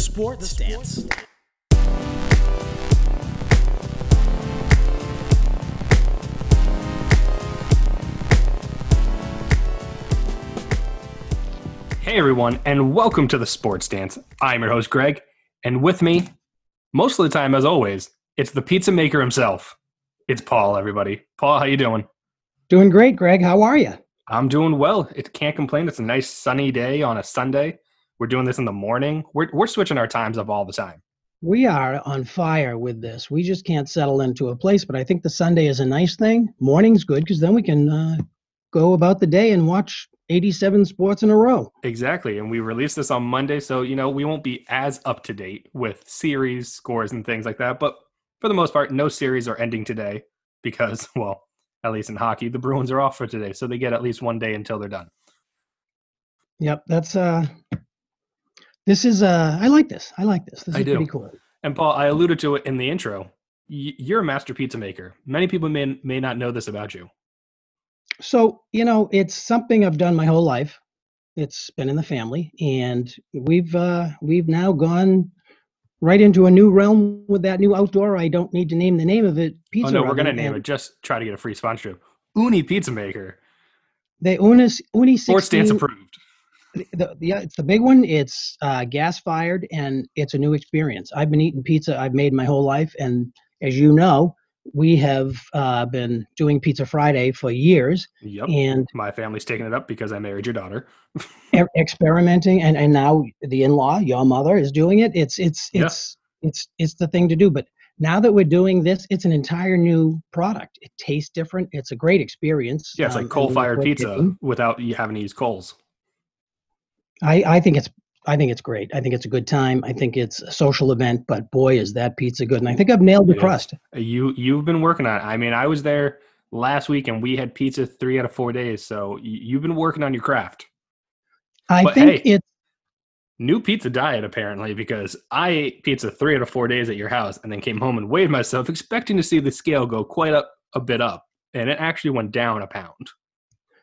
Sports Stance. Hey everyone, and welcome to the Sports Stance. I'm your host Greg, and with me, most of the time as always, it's the pizza maker himself. It's Paul. Everybody, Paul, how you doing? Doing great, Greg. How are you? I'm doing well. It can't complain. It's a nice sunny day on a Sunday. We're doing this in the morning. We're we're switching our times up all the time. We are on fire with this. We just can't settle into a place, but I think the Sunday is a nice thing. Morning's good because then we can uh, go about the day and watch 87 sports in a row. Exactly. And we release this on Monday, so you know we won't be as up to date with series scores and things like that. But for the most part, no series are ending today because, well, at least in hockey, the Bruins are off for today, so they get at least one day until they're done. Yep, that's uh this is uh I like this. I like this. This I is do. pretty cool. And Paul, I alluded to it in the intro. You're a master pizza maker. Many people may may not know this about you. So, you know, it's something I've done my whole life. It's been in the family and we've uh we've now gone right into a new realm with that new outdoor. I don't need to name the name of it. Pizza. oh no, we're gonna name it. Just try to get a free sponsorship. Ooni Pizza Maker, The Oonis Ooni 16 Sports Stance approved. The, the it's the big one. It's uh, gas fired and it's a new experience. I've been eating pizza I've made my whole life, and as you know, we have uh, been doing Pizza Friday for years Yep. and My family's taking it up because I married your daughter. e- experimenting, and and now the in-law, your mother, is doing it. It's it's Yeah. it's it's it's the thing to do. But now that we're doing this, it's an entire new product. It tastes different. It's a great experience. Yeah, it's um, like and coal fired pizza without you having to use coals. I, I think it's I think it's great. I think it's a good time. I think it's a social event, but boy, is that pizza good. And I think I've nailed the is. crust. You you've been working on it. I mean, I was there last week and we had pizza three out of four days. So you've been working on your craft. I But think hey, it's New pizza diet apparently because I ate pizza three out of four days at your house and then came home and weighed myself, expecting to see the scale go quite up a bit up, and it actually went down a pound.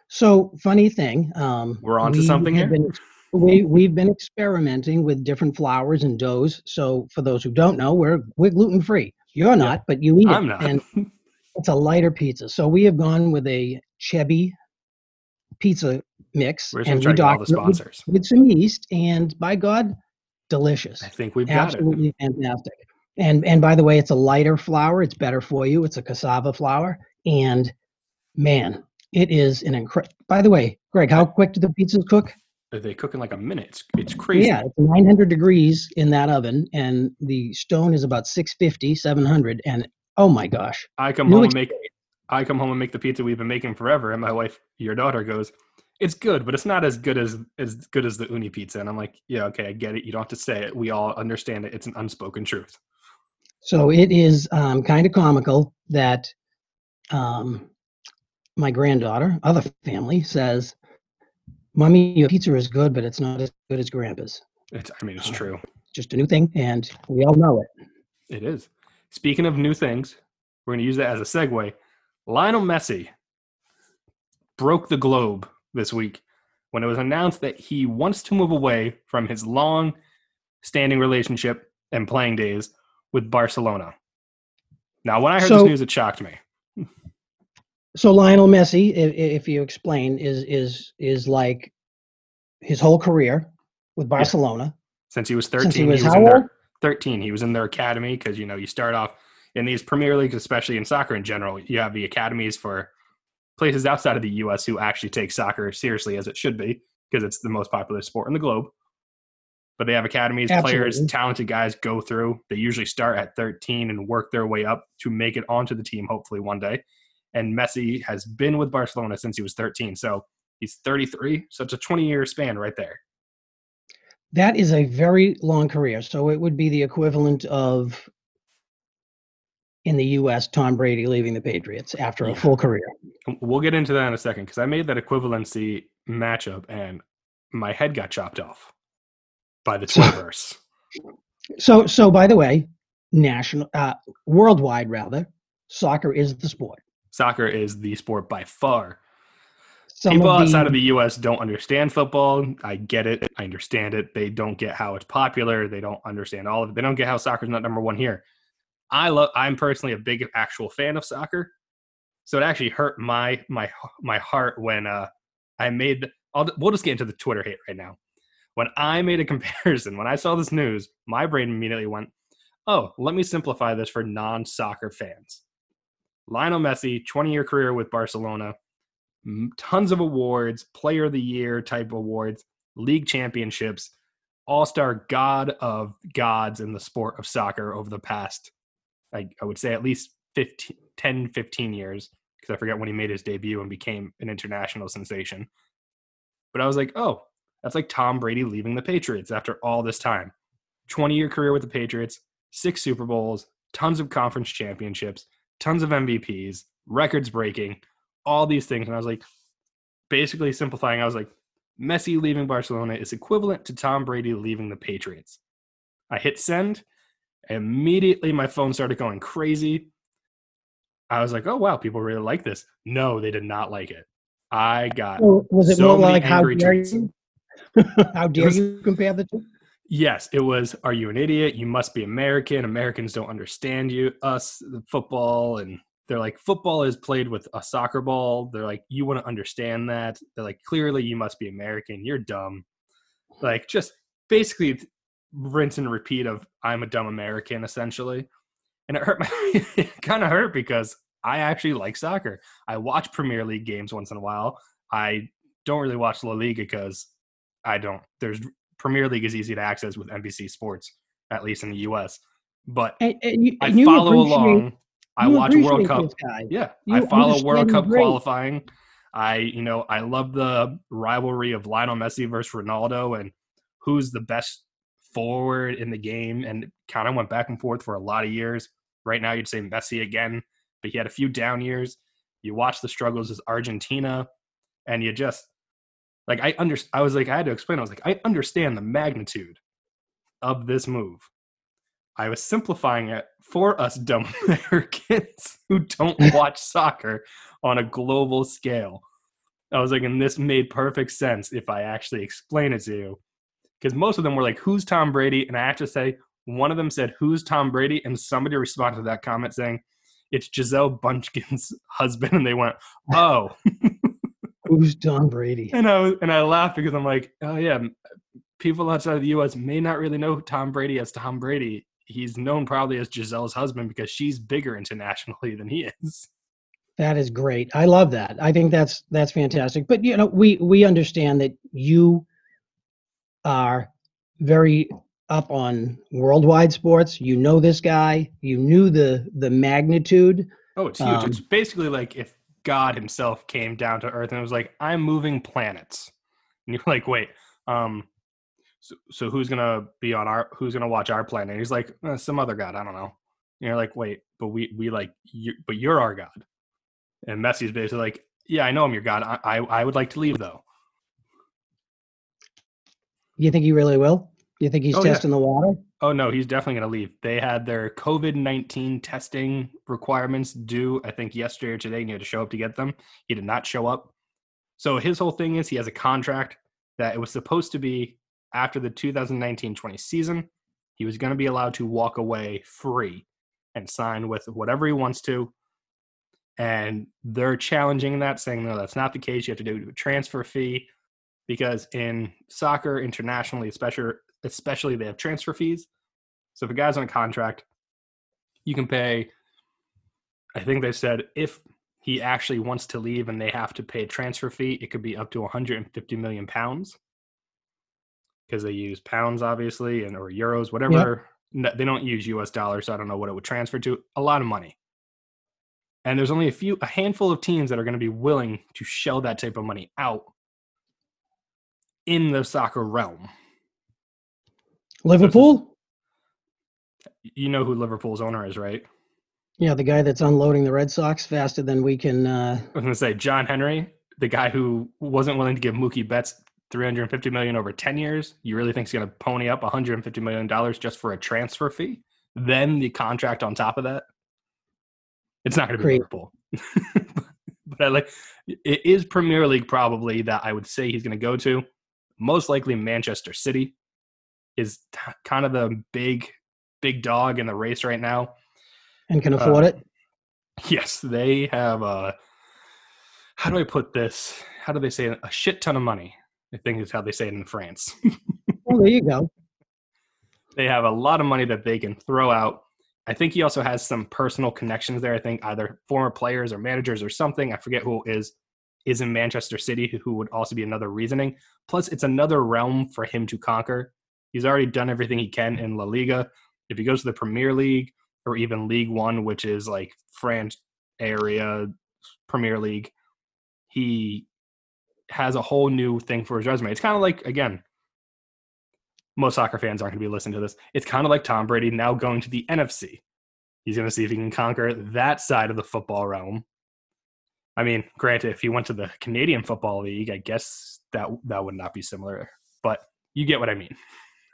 so funny thing. Um, We're onto we something here? Been, we mm-hmm. we've been experimenting with different flours and doughs. So for those who don't know, we're we're gluten free. You're not, but you eat I'm it, not. and it's a lighter pizza. So we have gone with a Chebe pizza mix, We're and we all the doctored with, with some yeast, and by God, delicious. I think we've got it. absolutely fantastic. And and by the way, it's a lighter flour. It's better for you. It's a cassava flour, and man, it is an incredible. By the way, Greg, how quick do the pizzas cook? They cook in like a minute. It's, it's crazy. Yeah, it's 900 degrees in that oven, and the stone is about 650, 700, and oh my gosh, I come New home and make I come home and make the pizza we've been making forever, and my wife, your daughter, goes, "It's good, but it's not as good as as good as the Ooni pizza." And I'm like, "Yeah, okay, I get it. You don't have to say it. We all understand it. It's an unspoken truth." So it is um, kind of comical that um, my granddaughter, other family, says, "Mommy, your pizza is good, but it's not as good as Grandpa's." It's, I mean, it's Uh, true. Just a new thing, and we all know it. It is. Speaking of new things, we're going to use that as a segue. Lionel Messi broke the globe this week when it was announced that he wants to move away from his long standing relationship and playing days with Barcelona. Now, when I heard So- this news, it shocked me. So Lionel Messi, if, if you explain, is is is like his whole career with Barcelona. Since he was Since 13, he was in their, 13. He was in their academy because, you know, you start off in these Premier Leagues, especially in soccer in general. You have the academies for places outside of the U.S. who actually take soccer seriously as it should be because it's the most popular sport in the globe. But they have academies, players, talented guys go through. They usually start at 13 and work their way up to make it onto the team, hopefully one day. And Messi has been with Barcelona since he was 13. So he's 33. So it's a 20 year span right there. That is a very long career. So it would be the equivalent of in the U.S. Tom Brady leaving the Patriots after a full career. We'll get into that in a second because I made that equivalency matchup and my head got chopped off by the Twitterverse. So so by the way, national, uh, worldwide rather, soccer is the sport. Soccer is the sport by far. some People of outside of the U.S. don't understand football. I get it. I understand it. They don't get how it's popular. They don't understand all of it. They don't get how soccer's not number one here. I love. I'm personally a big actual fan of soccer, so it actually hurt my my my heart when uh I made. The, I'll, we'll just get into the Twitter hate right now. When I made a comparison, when I saw this news, my brain immediately went, "Oh, let me simplify this for non-soccer fans." Lionel Messi, 20 year career with Barcelona, tons of awards, player of the year type awards, league championships, all star god of gods in the sport of soccer over the past, I, I would say at least 15, 10, 15 years, because I forget when he made his debut and became an international sensation. But I was like, oh, that's like Tom Brady leaving the Patriots after all this time. 20 year career with the Patriots, six Super Bowls, tons of conference championships, tons of MVPs, records breaking all these things. And I was like, basically simplifying, I was like, Messi leaving Barcelona is equivalent to Tom Brady leaving the Patriots. I hit send. Immediately, my phone started going crazy. I was like, oh, wow, people really like this. No, they did not like it. I got was it so more like how dare tweets. you? how dare was- you compare the two? Yes, it was. Are you an idiot? You must be American. Americans don't understand you, us, football, and they're like, football is played with a soccer ball. They're like, you want to understand that. They're like, clearly you must be American. You're dumb. Like, just basically rinse and repeat of I'm a dumb American, essentially. And it hurt my, it kind of hurt because I actually like soccer. I watch Premier League games once in a while. I don't really watch La Liga because I don't. There's Premier League is easy to access with NBC Sports, at least in the U.S. But And, and you, I and follow along. I watch World Cup. Yeah, You I follow World Cup great. qualifying. I, you know, I love the rivalry of Lionel Messi versus Ronaldo and who's the best forward in the game. And kind of went back and forth for a lot of years. Right now, you'd say Messi again, but he had a few down years. You watch the struggles as Argentina, and you just like I under. I was like, I had to explain. I was like, I understand the magnitude of this move. I was simplifying it for us dumb Americans who don't watch soccer on a global scale. I was like, and this made perfect sense if I actually explain it to you. Because most of them were like, who's Tom Brady? And I have to say, one of them said, who's Tom Brady? And somebody responded to that comment saying, it's Gisele Bündchen's husband. And they went, oh. Who's Don Brady? And I and I laughed because I'm like, oh yeah, people outside of the U.S. may not really know Tom Brady as Tom Brady. He's known probably as Gisele's husband because she's bigger internationally than he is. That is great. I love that. I think that's that's fantastic. But you know, we we understand that you are very up on worldwide sports. You know this guy. You knew the the magnitude. Oh, it's huge. Um, it's basically like if God himself came down to Earth and was like, "I'm moving planets," and you're like, "Wait, um, so, so who's gonna be on our? Who's gonna watch our planet?" And he's like, "Uh, "Some other God. I don't know." And you're like, "Wait, but we we like you, but you're our God." And Messi's basically like, "Yeah, I know I'm your God. I I, I would like to leave though." You think he really will? You think he's Oh, yeah. testing the water? Oh no, he's definitely going to leave. They had their COVID nineteen testing requirements due, I think, yesterday or today, and he had to show up to get them. He did not show up. So his whole thing is he has a contract that it was supposed to be after the 2019-20 season. He was going to be allowed to walk away free and sign with whatever he wants to. And they're challenging that, saying no, that's not the case. You have to do a transfer fee because in soccer internationally, especially especially they have transfer fees. So if a guy's on a contract, you can pay. I think they said if he actually wants to leave and they have to pay a transfer fee, it could be up to 150 million pounds because they use pounds, obviously, and or euros, whatever. No, they don't use U.S. dollars, so I don't know what it would transfer to. A lot of money. And there's only a few, a handful of teams that are going to be willing to shell that type of money out in the soccer realm. Liverpool? You know who Liverpool's owner is, right? Yeah, the guy that's unloading the Red Sox faster than we can. Uh, I was going to say John Henry, the guy who wasn't willing to give Mookie Betts 350 million over 10 years. You really think he's going to pony up 150 million dollars just for a transfer fee? Then the contract on top of that. It's not going to be Great. Liverpool. but I like it is Premier League probably that I would say he's going to go to. Most likely Manchester City is t- kind of the big big dog in the race right now. And can afford Uh, it. Yes, they have a. How do I put this? How do they say it? a shit ton of money? I think is how they say it in France. Well, there you go. they have a lot of money that they can throw out. I think he also has some personal connections there. I think either former players or managers or something. I forget who it is is in Manchester City, who would also be another reasoning. Plus, it's another realm for him to conquer. He's already done everything he can in La Liga. If he goes to the Premier League or even Ligue 1, which is like France area Premier League, he has a whole new thing for his resume. It's kind of like again, most soccer fans aren't going to be listening to this. It's kind of like Tom Brady now going to the NFC. He's going to see if he can conquer that side of the football realm. I mean, granted, if he went to the Canadian Football League, I guess that that would not be similar, but you get what I mean.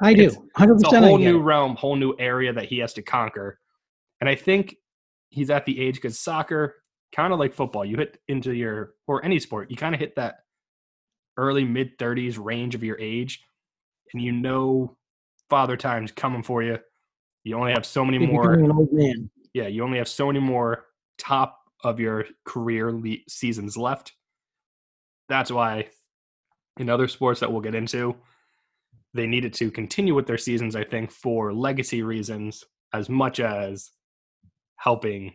I do. It's- 100% It's a whole new realm, whole new area that he has to conquer. And I think he's at the age because soccer, kind of like football, you hit into your or any sport, you kind of hit that early mid 30s range of your age, and you know father time's coming for you. You only have so many more an old man. yeah, you only have so many more top of your career le- seasons left. That's why in other sports that we'll get into, they needed to continue with their seasons, I think, for legacy reasons as much as helping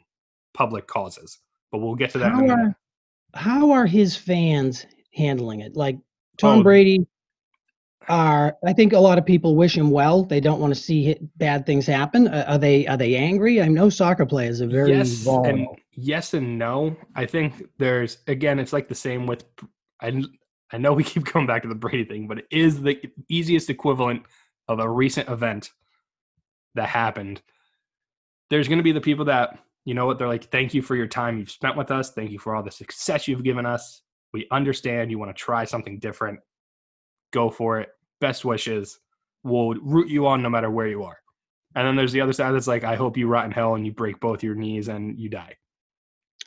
public causes. But we'll get to that How are, how are his fans handling it? Like Tom Oh. Brady are I think a lot of people wish him well. They don't want to see bad things happen. Uh, are they are they angry? I know soccer players are very yes and yes and no. I think there's again, it's like the same with. I I know we keep coming back to the Brady thing, but it is the easiest equivalent of a recent event that happened. There's going to be the people that you know what they're like. Thank you for your time you've spent with us. Thank you for all the success you've given us. We understand you want to try something different. Go for it. Best wishes. We'll root you on no matter where you are. And then there's the other side that's like, I hope you rot in hell and you break both your knees and you die.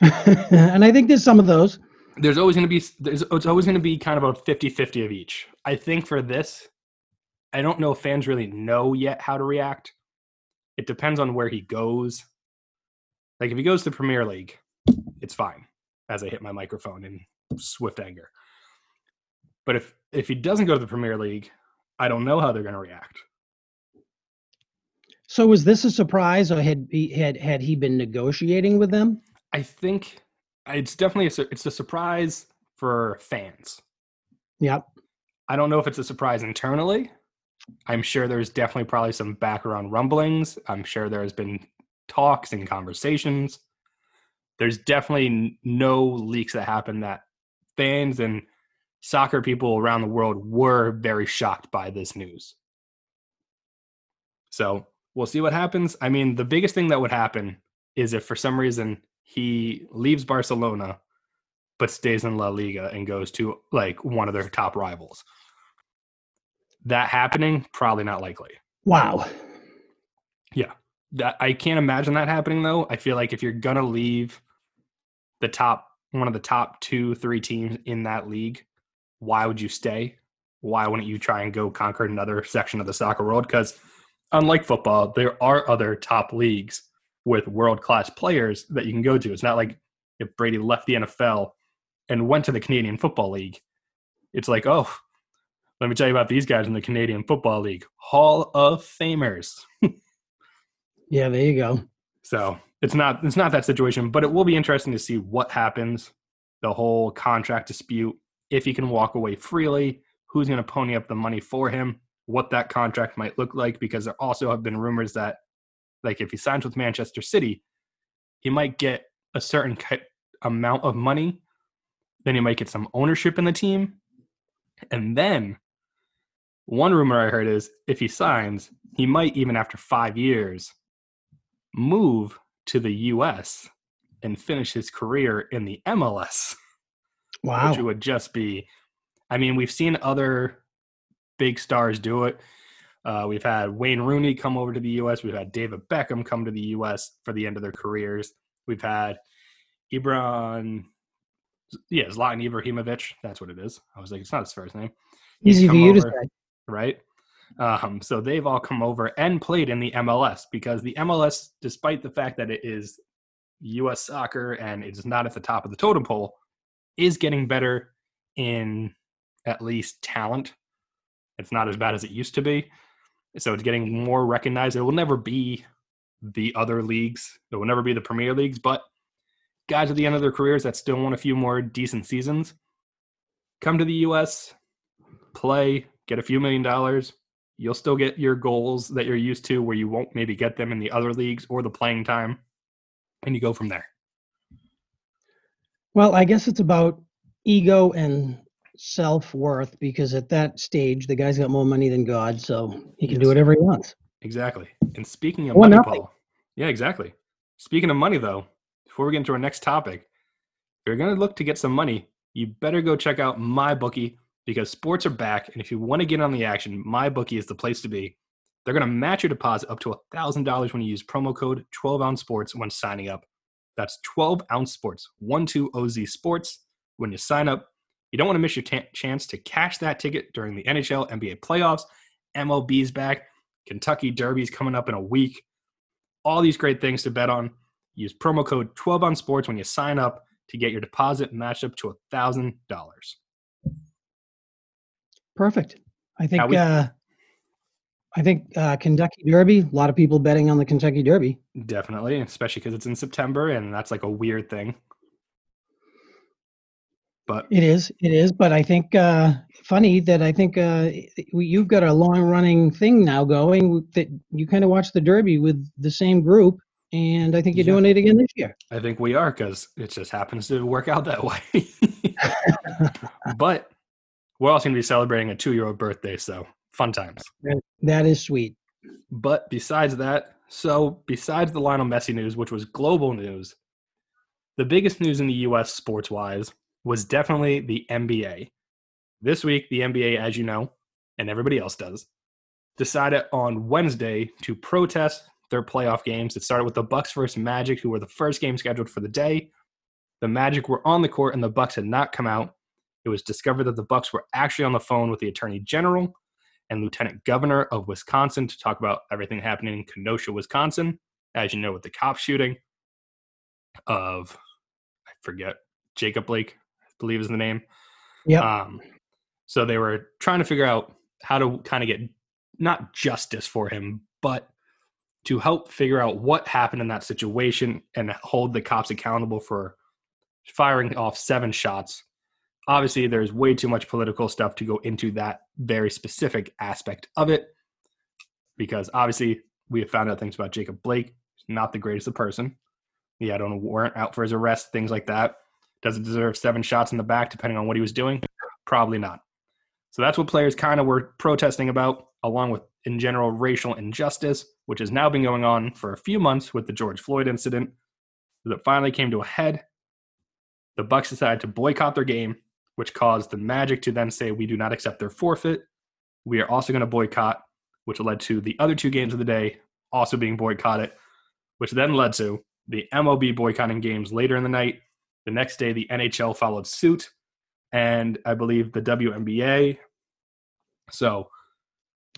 and I think there's some of those. There's always going to be there's it's always going to be kind of a 50-50 of each. I think for this, I don't know if fans really know yet how to react. It depends on where he goes. Like if he goes to Premier League, it's fine. As I hit my microphone in swift anger. But if if he doesn't go to the Premier League, I don't know how they're going to react. So was this a surprise, or had he had had he been negotiating with them? I think it's definitely a, it's a surprise for fans. Yep. I don't know if it's a surprise internally. I'm sure there's definitely probably some background rumblings. I'm sure there's been talks and conversations. There's definitely no leaks that happened that fans and soccer people around the world were very shocked by this news. So we'll see what happens. I mean, the biggest thing that would happen is if for some reason he leaves Barcelona but stays in La Liga and goes to like one of their top rivals. That happening, probably not likely. Wow. Yeah, that I can't imagine that happening though. I feel like if you're gonna leave the top one of the top two, three teams in that league, why would you stay? Why wouldn't you try and go conquer another section of the soccer world? Because unlike football, there are other top leagues with world class players that you can go to. It's not like if Brady left the NFL and went to the Canadian Football League. It's like, oh, let me tell you about these guys in the Canadian Football League. Hall of Famers. Yeah, there you go. So it's not it's not that situation, but it will be interesting to see what happens. The whole contract dispute, if he can walk away freely, who's going to pony up the money for him, what that contract might look like, because there also have been rumors that, like, if he signs with Manchester City, he might get a certain amount of money, then he might get some ownership in the team, and then one rumor I heard is if he signs, he might even after five years move to the US and finish his career in the MLS, Wow. which would just be, I mean, we've seen other big stars do it. Uh, we've had Wayne Rooney come over to the US. We've had David Beckham come to the US for the end of their careers. We've had Ibran Yeah, Zlatan Ibrahimovic. That's what it is. I was like, it's not his first name. Easy for you to over. say. right? Um, so they've all come over and played in the MLS because the MLS, despite the fact that it is U.S. soccer and it's not at the top of the totem pole, is getting better in at least talent. It's not as bad as it used to be. So it's getting more recognized. It will never be the other leagues. It will never be the Premier Leagues, but guys at the end of their careers that still want a few more decent seasons come to the U.S., play, get a few million dollars. You'll still get your goals that you're used to, where you won't maybe get them in the other leagues or the playing time, and you go from there. Well, I guess it's about ego and self worth because at that stage, the guy's got more money than God, so he can do whatever he wants. Exactly. And speaking of money, nothing. Paul. Yeah, exactly. Speaking of money, though, before we get into our next topic, if you're going to look to get some money, you better go check out MyBookie because sports are back. And if you want to get on the action, MyBookie is the place to be. They're going to match your deposit up to $1,000 when you use promo code 12 ounce sports when signing up. That's 12 ounce sports, 12OZ sports. When you sign up, you don't want to miss your ta- chance to cash that ticket during the NHL, NBA playoffs, MLB's back, Kentucky Derby's coming up in a week. All these great things to bet on. Use promo code 12 on sports when you sign up to get your deposit matched up to $1,000. Perfect. I think we- uh, I think uh, Kentucky Derby. A lot of people betting on the Kentucky Derby. Definitely, especially because it's in September and that's like a weird thing. But It is. It is. But I think uh, funny that I think uh, you've got a long running thing now going that you kind of watch the Derby with the same group, and I think you're Yeah. doing it again this year. I think we are because it just happens to work out that way. but we're also going to be celebrating a two year old birthday, so fun times. That is sweet. But besides that, so besides the Lionel Messi news, which was global news, the biggest news in the US sports wise was definitely the NBA. This week, the NBA, as you know, and everybody else does, decided on Wednesday to protest their playoff games. It started with the Bucks versus Magic, who were the first game scheduled for the day. The Magic were on the court and the Bucks had not come out. It was discovered that the Bucks were actually on the phone with the Attorney General and Lieutenant Governor of Wisconsin to talk about everything happening in Kenosha, Wisconsin. As you know, with the cop shooting of, I forget, Jacob Blake, believe is the name. Yeah. Um, so they were trying to figure out how to kind of get not justice for him, but to help figure out what happened in that situation and hold the cops accountable for firing off seven shots. Obviously, there's way too much political stuff to go into that very specific aspect of it because obviously we have found out things about Jacob Blake. He's not the greatest of person. He had on a warrant out for his arrest, things like that. Does it deserve seven shots in the back depending on what he was doing? Probably not. So that's what players kind of were protesting about, along with, in general, racial injustice, which has now been going on for a few months with the George Floyd incident. That finally came to a head. The Bucks decided to boycott their game, which caused the Magic to then say, "We do not accept their forfeit. We are also going to boycott," which led to the other two games of the day also being boycotted, which then led to the MLB boycotting games later in the night. The next day, the NHL followed suit, and I believe the WNBA. So,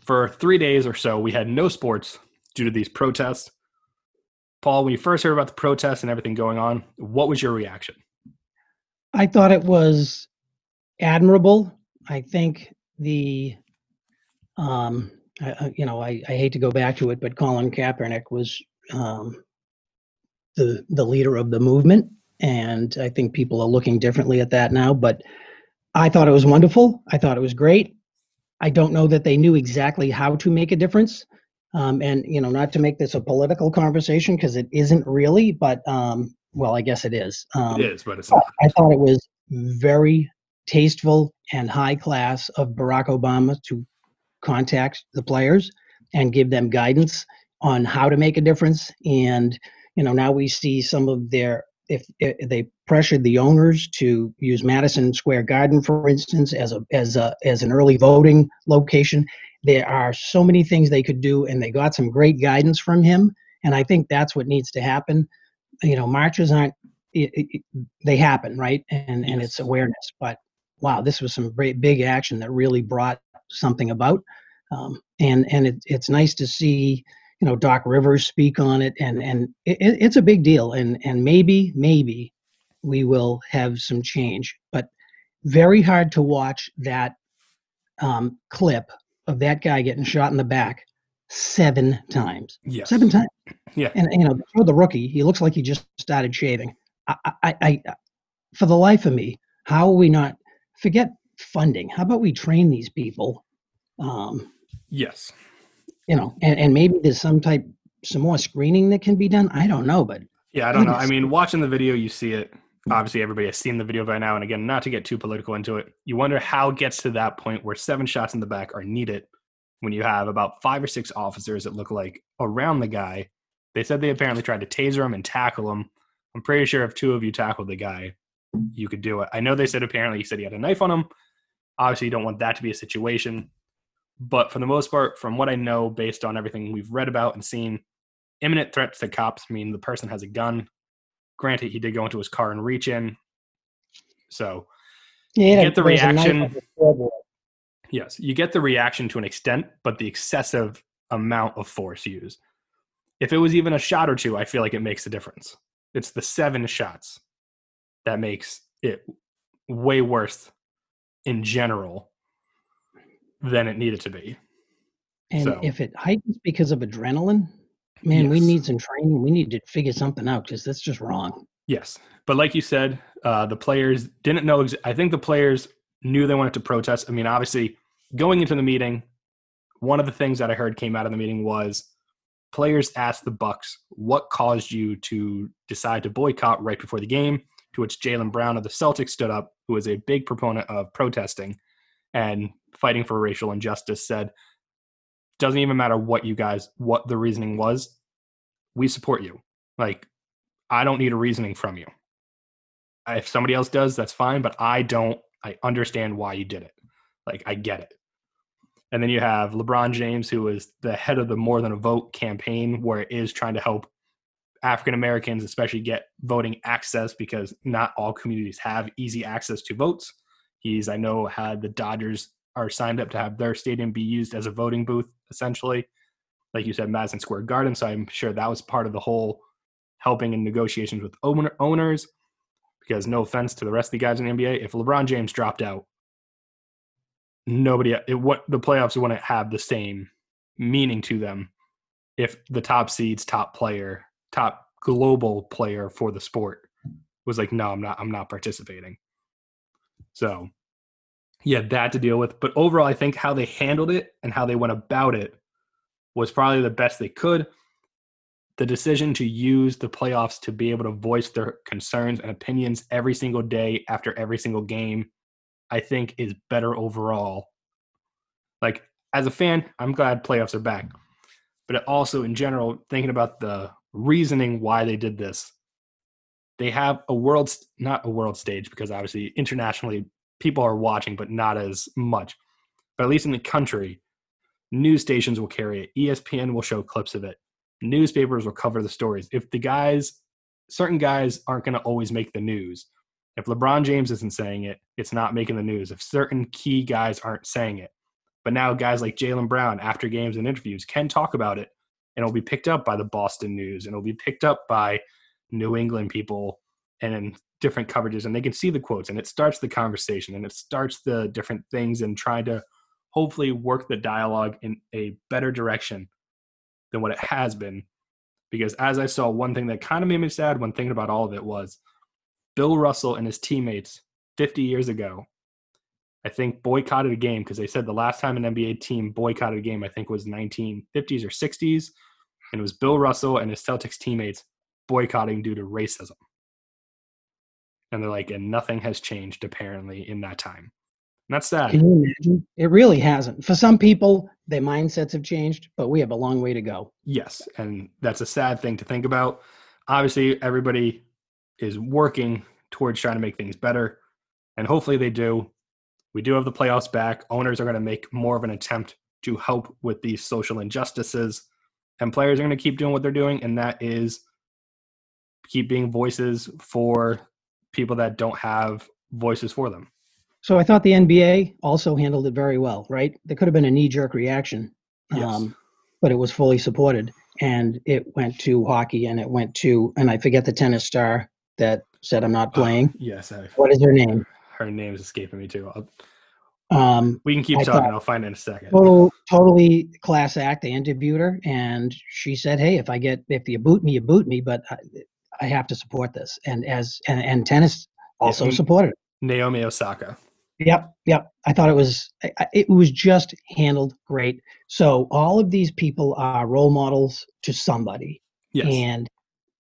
for three days or so, we had no sports due to these protests. Paul, when you first heard about the protests and everything going on, what was your reaction? I thought it was admirable. I think the, um, I, you know, I, I hate to go back to it, but Colin Kaepernick was um, the the leader of the movement, and I think people are looking differently at that now. But I thought it was wonderful. I thought it was great. I don't know that they knew exactly how to make a difference. Um, and you know, not to make this a political conversation because it isn't really, but um, well, I guess it is. Um, it is, but it's not. I thought it was very tasteful and high class of Barack Obama to contact the players and give them guidance on how to make a difference. And you know, now we see some of their if, if they pressured the owners to use Madison Square Garden, for instance, as a as a as an early voting location. There are so many things they could do, and they got some great guidance from him. And I think that's what needs to happen. You know, marches aren't it, it, they happen, right? And and Yes. it's awareness. But wow, this was some great big action that really brought something about. Um, and and it, it's nice to see you know Doc Rivers speak on it, and and it, it- it's a big deal. And and maybe maybe we will have some change, but very hard to watch that um, clip of that guy getting shot in the back seven times. Yes. Seven times. Yeah. And you know, for the rookie, he looks like he just started shaving. I, I, I, I for the life of me, how are we not forget funding? How about we train these people? Um, Yes. You know, and, and maybe there's some type, some more screening that can be done. I don't know, but Yeah, I don't know. I mean, watching the video, you see it. Obviously, everybody has seen the video by now. And again, not to get too political into it, you wonder how it gets to that point where seven shots in the back are needed when you have about five or six officers that look like around the guy. They said they apparently tried to taser him and tackle him. I'm pretty sure if two of you tackled the guy, you could do it. I know they said apparently he said he had a knife on him. Obviously, you don't want that to be a situation. But for the most part, from what I know, based on everything we've read about and seen, imminent threats to cops mean the person has a gun. Granted, he did go into his car and reach in. So, yeah, get the there's a knife reaction. on the scoreboard. yes, you get the reaction to an extent, but the excessive amount of force used. If it was even a shot or two, I feel like it makes a difference. It's the seven shots that makes it way worse in general than it needed to be. And So- if it heightens because of adrenaline, man, we need some training. We need to figure something out because that's just wrong. Yes, but like you said, uh, the players didn't know. Ex- I think the players knew they wanted to protest. I mean, obviously, going into the meeting, one of the things that I heard came out of the meeting was players asked the Bucks, "What caused you to decide to boycott right before the game?" To which Jaylen Brown of the Celtics stood up, who is a big proponent of protesting and fighting for racial injustice, said, "Doesn't even matter what you guys, what the reasoning was, we support you. Like, I don't need a reasoning from you. If somebody else does, that's fine, but I don't. I understand why you did it. Like, I get it. And then you have LeBron James, who is the head of the More Than a Vote campaign, where it is trying to help African Americans, especially, get voting access because not all communities have easy access to votes. He's, I know, had the Dodgers are signed up to have their stadium be used as a voting booth, essentially. Like you said, Madison Square Garden. So I'm sure that was part of the whole helping in negotiations with owner, owners. Because no offense to the rest of the guys in the NBA, if LeBron James dropped out, nobody, it, what the playoffs wouldn't have the same meaning to them if the top seeds, top player, top global player for the sport was like, no, I'm not, I'm not participating. So, yeah, that to deal with. But overall, I think how they handled it and how they went about it was probably the best they could. The decision to use the playoffs to be able to voice their concerns and opinions every single day after every single game, I think is better overall. Like, as a fan, I'm glad playoffs are back. But also, in general, thinking about the reasoning why they did this, they have a world, not a world stage, because obviously internationally people are watching, but not as much. But at least in the country, news stations will carry it. ESPN will show clips of it. Newspapers will cover the stories. If the guys, certain guys aren't going to always make the news. If LeBron James isn't saying it, it's not making the news. If certain key guys aren't saying it. But now guys like Jaylen Brown, after games and interviews, can talk about it and it'll be picked up by the Boston News and it'll be picked up by New England people and in different coverages and they can see the quotes and it starts the conversation and it starts the different things and trying to hopefully work the dialogue in a better direction than what it has been. Because as i saw one thing that kind of made me sad when thinking about all of it was bill russell and his teammates 50 years ago i think boycotted a game because they said the last time an nba team boycotted a game i think was 1950s or 60s and it was bill russell and his celtics teammates boycotting due to racism and they're like, and nothing has changed apparently in that time. And that's sad. Can you imagine? It really hasn't. For some people, their mindsets have changed, but we have a long way to go. Yes, and that's a sad thing to think about. Obviously, everybody is working towards trying to make things better, and hopefully they do. We do have the playoffs back. Owners are going to make more of an attempt to help with these social injustices, and players are going to keep doing what they're doing, and that is keep being voices for people that don't have voices for them. So I thought the NBA also handled it very well, right? There could have been a knee jerk reaction, Yes. um, but it was fully supported. And it went to hockey and it went to, and I forget the tennis star that said, I'm not playing. yes, I, What is her name? her name is escaping me too. I'll, Um, we can keep I talking. I'll find it in a second. total, totally class act. They interviewed her and she said, Hey, if I get, if you boot me, you boot me, but I, I have to support this. And as, and, and tennis also Yeah. supported. Naomi Osaka. Yep, yep. I thought it was it was just handled great. So all of these people are role models to somebody, Yes. and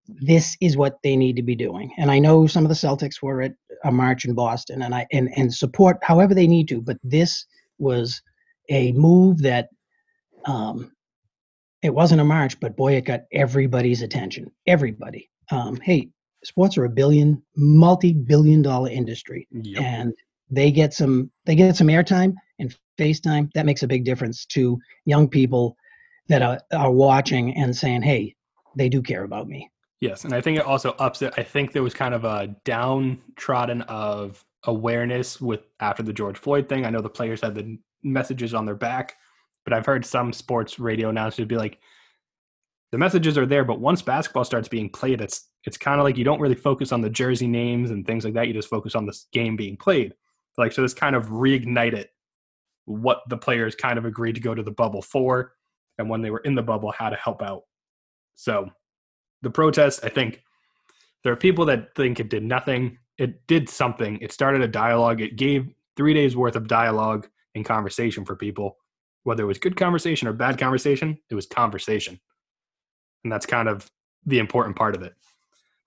this is what they need to be doing. And I know some of the Celtics were at a march in Boston, and I and and support however they need to. But this was a move that um, it wasn't a march, but boy, it got everybody's attention. Everybody. Um, hey, sports are a billion, multi-billion-dollar industry Yep. and they get some they get some airtime and FaceTime. That makes a big difference to young people that are, are watching and saying, "Hey, they do care about me." Yes, and I think it also ups it. I think there was kind of a downtrodden of awareness with after the George Floyd thing. I know the players had the messages on their back, but I've heard some sports radio announcers be like, the messages are there, but once basketball starts being played, it's it's kind of like you don't really focus on the jersey names and things like that. You just focus on this game being played. Like so, this kind of reignited what the players kind of agreed to go to the bubble for, and when they were in the bubble, how to help out. So the protest, I think there are people that think it did nothing. It did something. It started a dialogue. It gave three days worth of dialogue and conversation for people. Whether it was good conversation or bad conversation, it was conversation. And that's kind of the important part of it.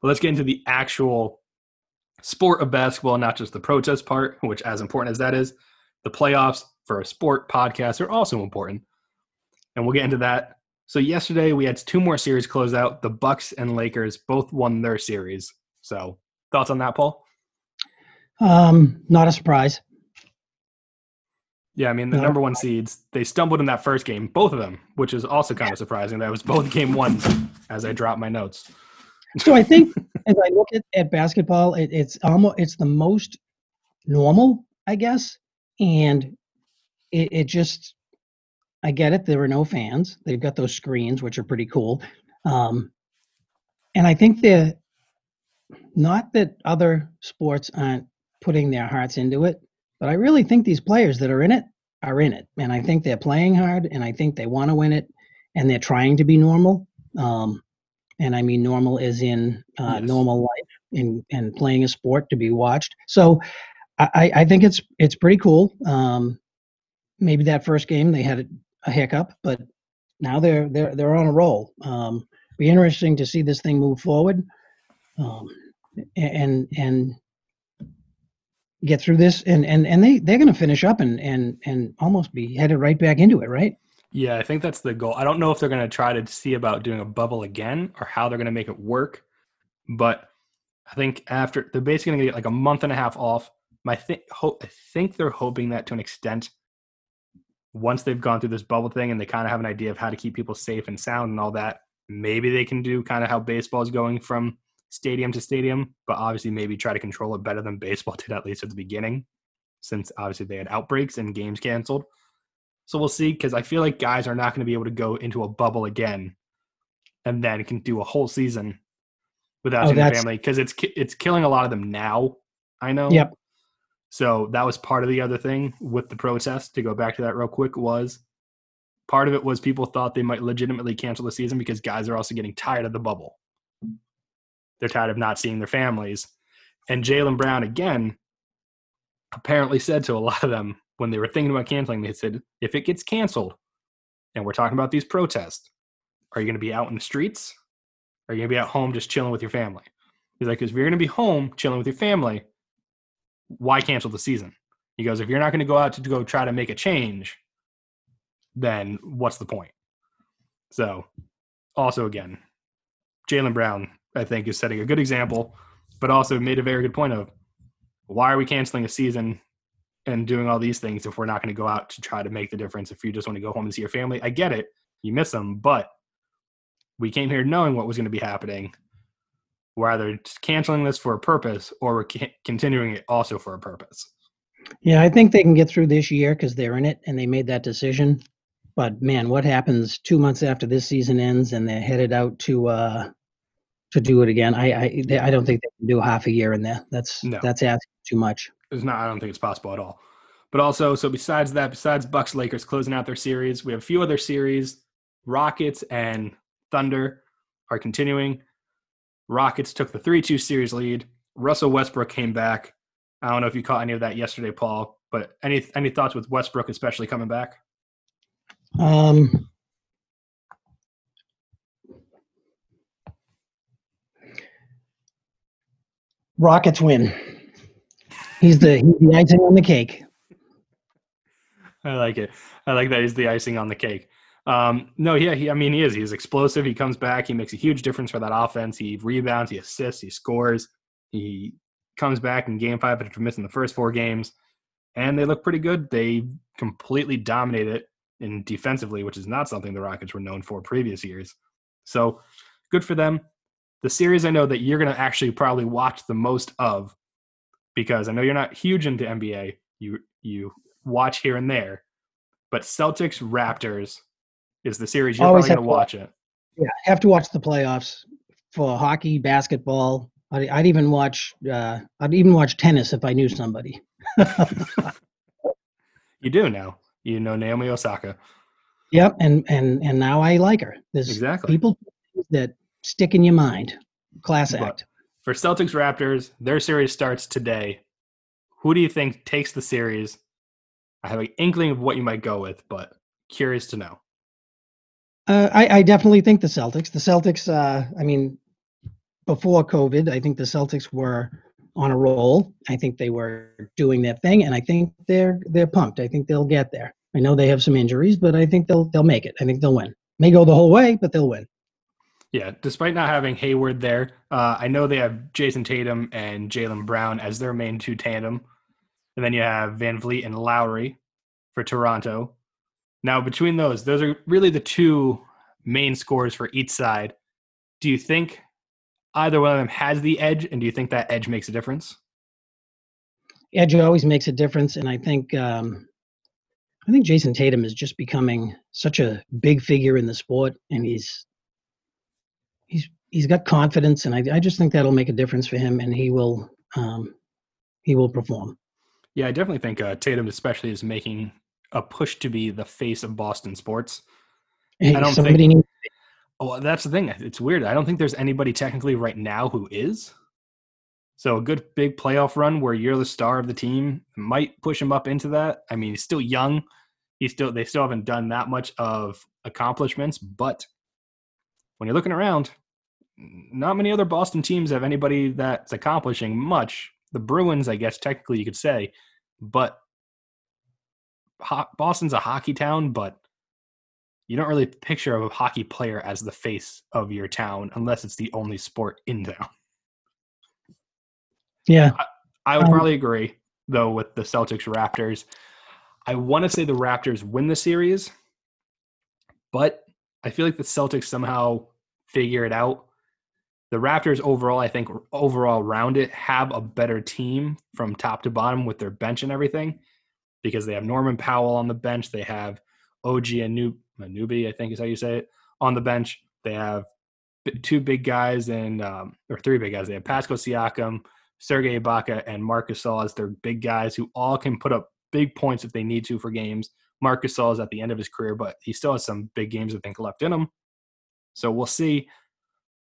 But let's get into the actual sport of basketball, not just the protest part, which, as important as that is, the playoffs for a sport podcast are also important. And we'll get into that so yesterday we had two more series close out. The Bucks and Lakers both won their series. So thoughts on that, Paul? Um, not a surprise. Yeah, I mean the number one seeds they stumbled in that first game, both of them, which is also kind of surprising. That was both game ones. As I dropped my notes. So I think as I look at, at basketball, it, it's almost it's the most normal, I guess, and it, it just I get it. There were no fans. They've got those screens, which are pretty cool, um, and I think they're not that other sports aren't putting their hearts into it, but I really think these players that are in it are in it, and I think they're playing hard, and I think they want to win it, and they're trying to be normal. Um, and I mean normal is in uh, Yes. normal life in and playing a sport to be watched. So I, I I think it's it's pretty cool. Um, maybe that first game they had a, a hiccup, but now they're they're they're on a roll. Um, be interesting to see this thing move forward, um, and and get through this and and and they they're going to finish up and and and almost be headed right back into it, right? Yeah, I think that's the goal. I don't know if they're going to try to see about doing a bubble again or how they're going to make it work, but I think after they're basically going to get like a month and a half off. My th- ho- I think they're hoping that to an extent, once they've gone through this bubble thing and they kind of have an idea of how to keep people safe and sound and all that, maybe they can do kind of how baseball is going from stadium to stadium, but obviously maybe try to control it better than baseball did at least at the beginning, since obviously they had outbreaks and games canceled. So we'll see because I feel like guys are not going to be able to go into a bubble again and then can do a whole season without Oh, seeing their family because it's it's killing a lot of them now. I know. Yep. So that was part of the other thing with the protest. To go back to that real quick, was part of it was people thought they might legitimately cancel the season because guys are also getting tired of the bubble. They're tired of not seeing their families. And Jaylen Brown again apparently said to a lot of them when they were thinking about canceling, they said, if it gets canceled and we're talking about these protests, are you going to be out in the streets? Are you going to be at home just chilling with your family? He's like, because if you're going to be home chilling with your family, why cancel the season? He goes, if you're not going to go out to go try to make a change, then what's the point? So, also again, Jalen Brown, I think, is setting a good example, but also made a very good point of why are we canceling a season and doing all these things if we're not going to go out to try to make the difference if you just want to go home and see your family? I get it. You miss them, but we came here knowing what was going to be happening. we're either canceling this for a purpose or we're ca- continuing it also for a purpose. Yeah, I think they can get through this year because they're in it and they made that decision. But man, what happens two months after this season ends and they're headed out to uh to do it again? I I they, I don't think they can do half a year in there. That's No. that's asking too much. It's not. I don't think it's possible at all. But also, so besides that, besides Bucks Lakers closing out their series, we have a few other series. Rockets and Thunder are continuing. Rockets took the three-two series lead. Russell Westbrook came back. I don't know if you caught any of that yesterday, Paul. But any any thoughts with Westbrook, especially coming back? Um, Rockets win. He's the he's the icing on the cake. I like it. I like that he's the icing on the cake. Um, no, yeah, he, I mean, he is. He's explosive. He comes back. He makes a huge difference for that offense. He rebounds. He assists. He scores. He comes back in game five after missing the first four games, and they look pretty good. They completely dominate it in defensively, which is not something the Rockets were known for previous years. So good for them. The series I know that you're going to actually probably watch the most of because I know you're not huge into NBA. You you watch here and there, but Celtics Raptors is the series you're Always probably going to watch it. Yeah, have to watch the playoffs for hockey, basketball. I'd, I'd even watch. Uh, I'd even watch tennis if I knew somebody. You do now. You know Naomi Osaka. Yep, and and and now I like her. There's Exactly. people that stick in your mind. Class But- act. For Celtics Raptors, their series starts today. Who do you think takes the series? I have an inkling of what you might go with, but curious to know. Uh, I, I definitely think the Celtics. The Celtics. Uh, I mean, before COVID, I think the Celtics were on a roll. I think they were doing their thing, and I think they're they're pumped. I think they'll get there. I know they have some injuries, but I think they'll they'll make it. I think they'll win. May go the whole way, but they'll win. Yeah, despite not having Hayward there, uh, I know they have Jayson Tatum and Jaylen Brown as their main two tandem. And then you have VanVleet and Lowry for Toronto. Now, between those, those are really the two main scores for each side. Do you think either one of them has the edge? And do you think that edge makes a difference? Edge always makes a difference, and I think um, I think Jayson Tatum is just becoming such a big figure in the sport, and he's he's got confidence, and I, I just think that'll make a difference for him, and he will um, he will perform. Yeah, I definitely think uh, Tatum, especially, is making a push to be the face of Boston sports. Hey, don't somebody think- needs Oh, that's the thing. It's weird. I don't think there's anybody technically right now who is. So a good big playoff run where you're the star of the team might push him up into that. I mean, he's still young. He's still they still haven't done that much of accomplishments, but when you're looking around, not many other Boston teams have anybody that's accomplishing much. The Bruins, I guess technically you could say, but Boston's a hockey town, but you don't really picture a hockey player as the face of your town unless it's the only sport in town. yeah, I would Um, probably agree, though, with the Celtics Raptors. I want to say the Raptors win the series, but I feel like the Celtics somehow figure it out. The Raptors overall, I think overall around it, have a better team from top to bottom with their bench and everything because they have Norman Powell on the bench. They have OG Anub- Anubi, I think is how you say it, on the bench. They have two big guys and um, or three big guys. They have Pascal Siakam, Sergei Ibaka, and Marcus Gasol as their big guys who all can put up big points if they need to for games. Marcus Gasol is at the end of his career, but he still has some big games I think left in him. So we'll see.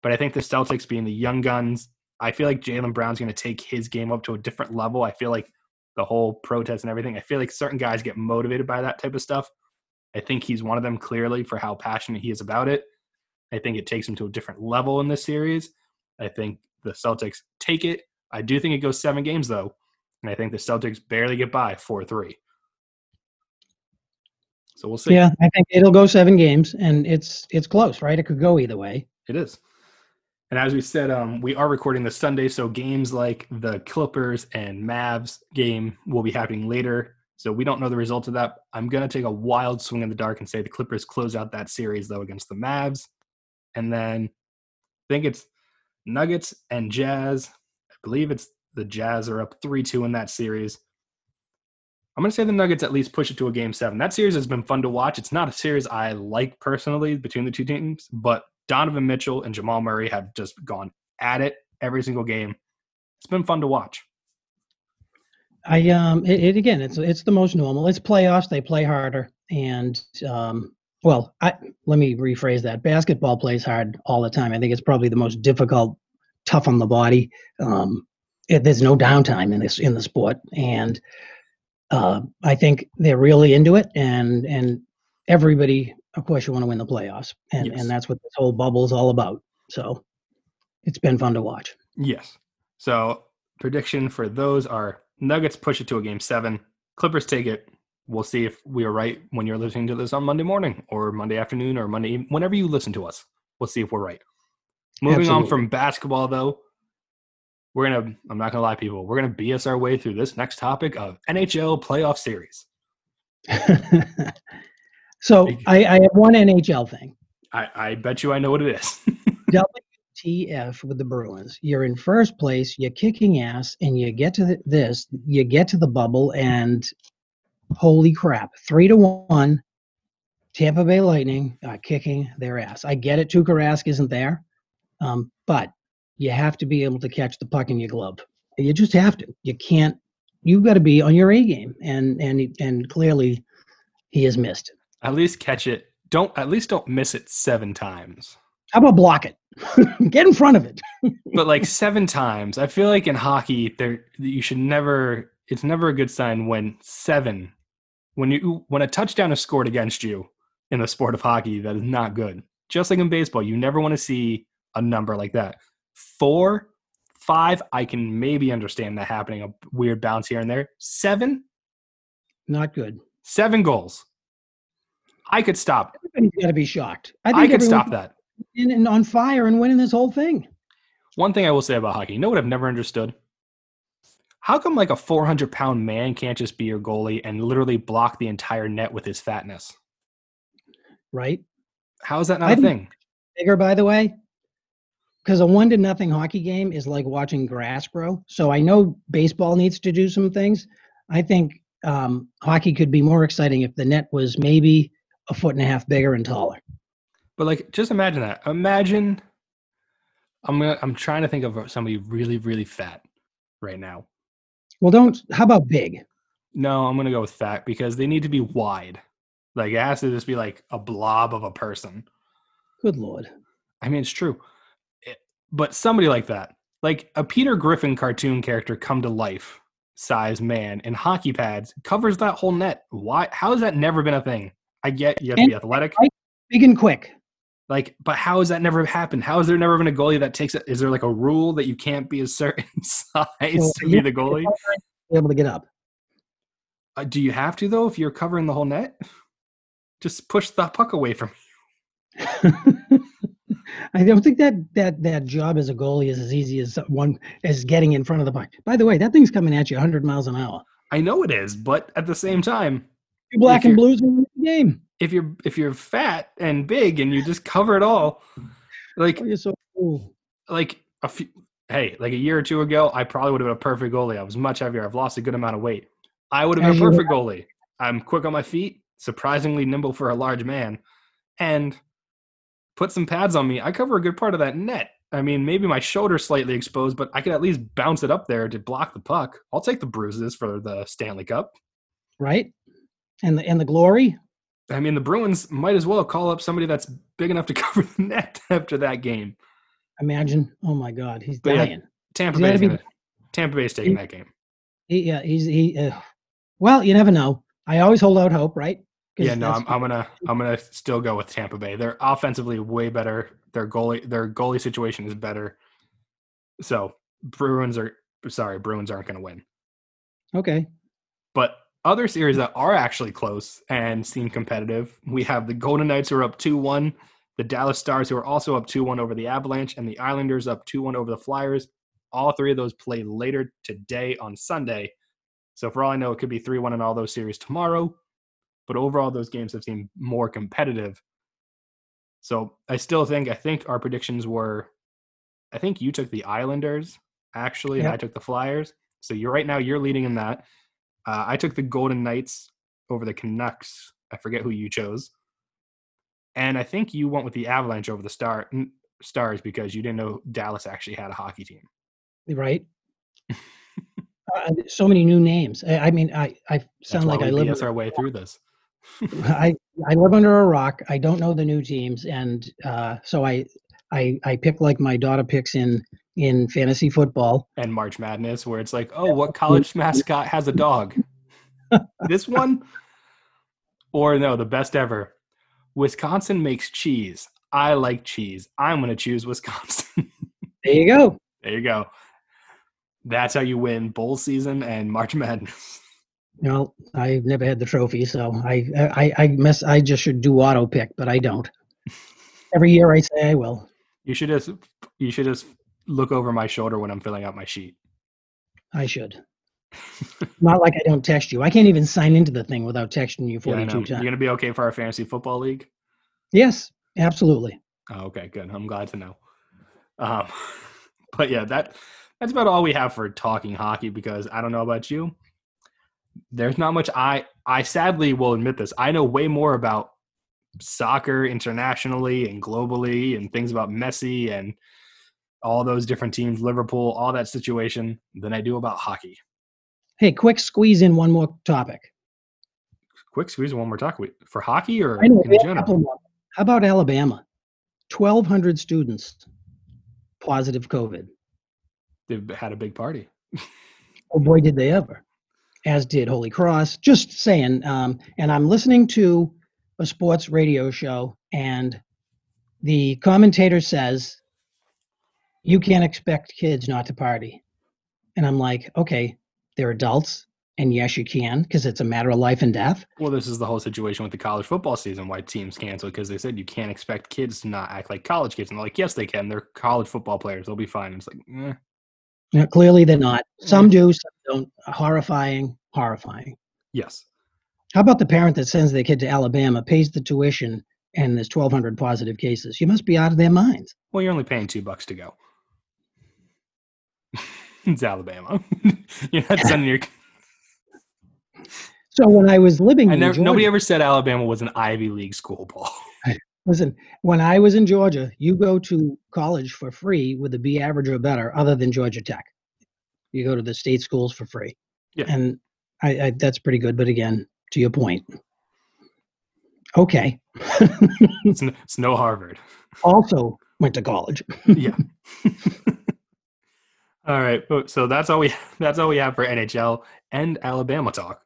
But I think the Celtics being the young guns, I feel like Jaylen Brown's going to take his game up to a different level. I feel like the whole protest and everything, I feel like certain guys get motivated by that type of stuff. I think he's one of them clearly for how passionate he is about it. I think it takes him to a different level in this series. I think the Celtics take it. I do think it goes seven games though, and I think the Celtics barely get by four three. So we'll see. yeah. I think it'll go seven games, and it's it's close, right? It could go either way. It is. And as we said, um, we are recording this Sunday, so games like the Clippers and Mavs game will be happening later. So we don't know the result of that. I'm going to take a wild swing in the dark and say the Clippers close out that series, though, against the Mavs. And then I think it's Nuggets and Jazz. I believe it's the Jazz are up 3 2 in that series. I'm going to say the Nuggets at least push it to a game seven. That series has been fun to watch. It's not a series I like personally between the two teams, but Donovan Mitchell and Jamal Murray have just gone at it every single game. It's been fun to watch. I um it, it, again it's it's the most normal. It's playoffs. They play harder, and um well, I let me rephrase that. Basketball plays hard all the time. I think it's probably the most difficult, tough on the body. Um, it, there's no downtime in this in the sport, and uh, I think they're really into it, and and everybody, of course, you want to win the playoffs, and yes. and that's what this whole bubble is all about. So it's been fun to watch. Yes. So prediction for those are Nuggets push it to a game seven. Clippers take it. We'll see if we are right when you're listening to this on Monday morning or Monday afternoon or Monday whenever you listen to us. We'll see if we're right. Moving Absolutely. on from basketball though, we're gonna i'm not gonna lie people we're gonna bs our way through this next topic of nhl playoff series so I, I, have one nhl thing I, I bet you i know what it is wtf with the bruins you're in first place you're kicking ass and you get to the, this you get to the bubble and holy crap three to one tampa bay lightning are kicking their ass i get it Tuukka Rask isn't there um, but you have to be able to catch the puck in your glove. You just have to. You can't. You've got to be on your A game, and and and clearly, he has missed. At least catch it. Don't at least don't miss it seven times. How about block it? Get in front of it. but like seven times, I feel like in hockey, there you should never. It's never a good sign when seven, when you when a touchdown is scored against you in the sport of hockey. That is not good. Just like in baseball, you never want to see a number like that. Four, five, I can maybe understand that happening, a weird bounce here and there. Seven, not good. Seven goals. I could stop. Everybody's got to be shocked. I, think I could stop that. In, in, on fire and winning this whole thing. One thing I will say about hockey, you know what I've never understood? How come like a 400 pound man can't just be your goalie and literally block the entire net with his fatness? Right. How is that not I a thing? Bigger, by the way because a one to nothing hockey game is like watching grass grow. So I know baseball needs to do some things. I think um, hockey could be more exciting if the net was maybe a foot and a half bigger and taller. But like, just imagine that. Imagine. I'm gonna. I'm trying to think of somebody really, really fat right now. Well, don't. How about big? No, I'm gonna go with fat because they need to be wide. Like it has to just be like a blob of a person. Good lord. I mean, it's true eh, but somebody like that, like a Peter Griffin cartoon character come to life size man in hockey pads covers that whole net. Why? How has that never been a thing? I get you have and to be athletic, big and quick. Like, but how has that never happened? How has there never been a goalie that takes it? Is there like a rule that you can't be a certain size well, to be the goalie? Be able to get up. Uh, do you have to though? If you're covering the whole net, just push the puck away from you. I don't think that that that job as a goalie is as easy as one as getting in front of the puck. By the way, that thing's coming at you 100 miles an hour. I know it is, but at the same time, you're black and blues in the game. If you're if you're fat and big and you just cover it all, like oh, you're so cool. Like a few, hey, like a year or two ago, I probably would have been a perfect goalie. I was much heavier. I've lost a good amount of weight. I would have been a perfect goalie. I'm quick on my feet, surprisingly nimble for a large man, and put some pads on me, I cover a good part of that net. I mean, maybe my shoulder's slightly exposed, but I could at least bounce it up there to block the puck. I'll take the bruises for the Stanley Cup. Right. And the and the glory. I mean, the Bruins might as well call up somebody that's big enough to cover the net after that game. Imagine. Oh my God, he's but dying. Yeah, Tampa Bay's be, gonna, Tampa Bay's taking he, that game. He, yeah, he's he. Uh, well, you never know. I always hold out hope, right? Yeah, no, I'm, I'm gonna I'm gonna still go with Tampa Bay. They're offensively way better. Their goalie their goalie situation is better. So Bruins are sorry, Bruins aren't gonna win. Okay. But other series that are actually close and seem competitive, we have the Golden Knights who are up two one, the Dallas Stars who are also up two one over the Avalanche, and the Islanders up two one over the Flyers. All three of those play later today on Sunday. So for all I know, it could be three one in all those series tomorrow but overall those games have seemed more competitive. So I still think I think our predictions were I think you took the Islanders actually, and I took the Flyers. So you're right now you're leading in that. Uh, I took the Golden Knights over the Canucks. I forget who you chose, and I think you went with the Avalanche over the Star n- Stars because you didn't know Dallas actually had a hockey team. right? uh, so many new names. I, I mean, I, I sound like I live. Our way through this. I, I live under a rock. I don't know the new teams, and uh, so I, I, I pick like my daughter picks in in fantasy football. and March Madness, where it's like, oh, what college mascot has a dog? this one? Or no, the best ever. Wisconsin makes cheese. I like cheese. I'm going to choose Wisconsin. There you go. there you go. That's how you win bowl season and March Madness. Well, I've never had the trophy, so I, I, I miss. I just should do auto pick, but I don't. Every year I say I will. You should just you should just look over my shoulder when I'm filling out my sheet. I should. Not like I don't text you. I can't even sign into the thing without texting you Yeah, I 42 know. You're going to be okay for our fantasy football league? Yes, absolutely. Oh, okay, good. I'm glad to know. Um, but yeah, that that's about all we have for talking hockey because I don't know about you. There's not much I I sadly will admit this. I know way more about soccer internationally and globally and things about Messi and all those different teams, Liverpool, all that situation than I do about hockey. Hey, quick squeeze in one more topic. Quick squeeze in one more talk for hockey or know in we have a general. How about Alabama? 1,200 students positive COVID. They've had a big party. Oh boy, did they ever! As did Holy Cross. Just saying. Um, and I'm listening to a sports radio show, and the commentator says, "You can't expect kids not to party." And I'm like, "Okay, they're adults, and yes, you can, because it's a matter of life and death." Well, this is the whole situation with the college football season. Why teams cancel because they said you can't expect kids to not act like college kids, and they're like, yes, they can. They're college football players. They'll be fine. And it's like, eh. Now, clearly, they're not. Some do, some don't. Horrifying, horrifying. yes, How about the parent that sends their kid to Alabama, pays the tuition, and there's 1,200 positive cases? You must be out of their minds. well, you're only paying two bucks to go. it's Alabama. you're not sending your. So when I was living I in never, Georgia, nobody ever said Alabama was an Ivy League school, Paul. listen, when I was in Georgia, you go to college for free with a B average or better, other than Georgia Tech. You go to the state schools for free, Yeah. and I, I, that's pretty good. But again, to your point, okay. It's, n- it's no Harvard. also went to college. yeah. all right. So that's all we that's all we have for NHL and Alabama talk.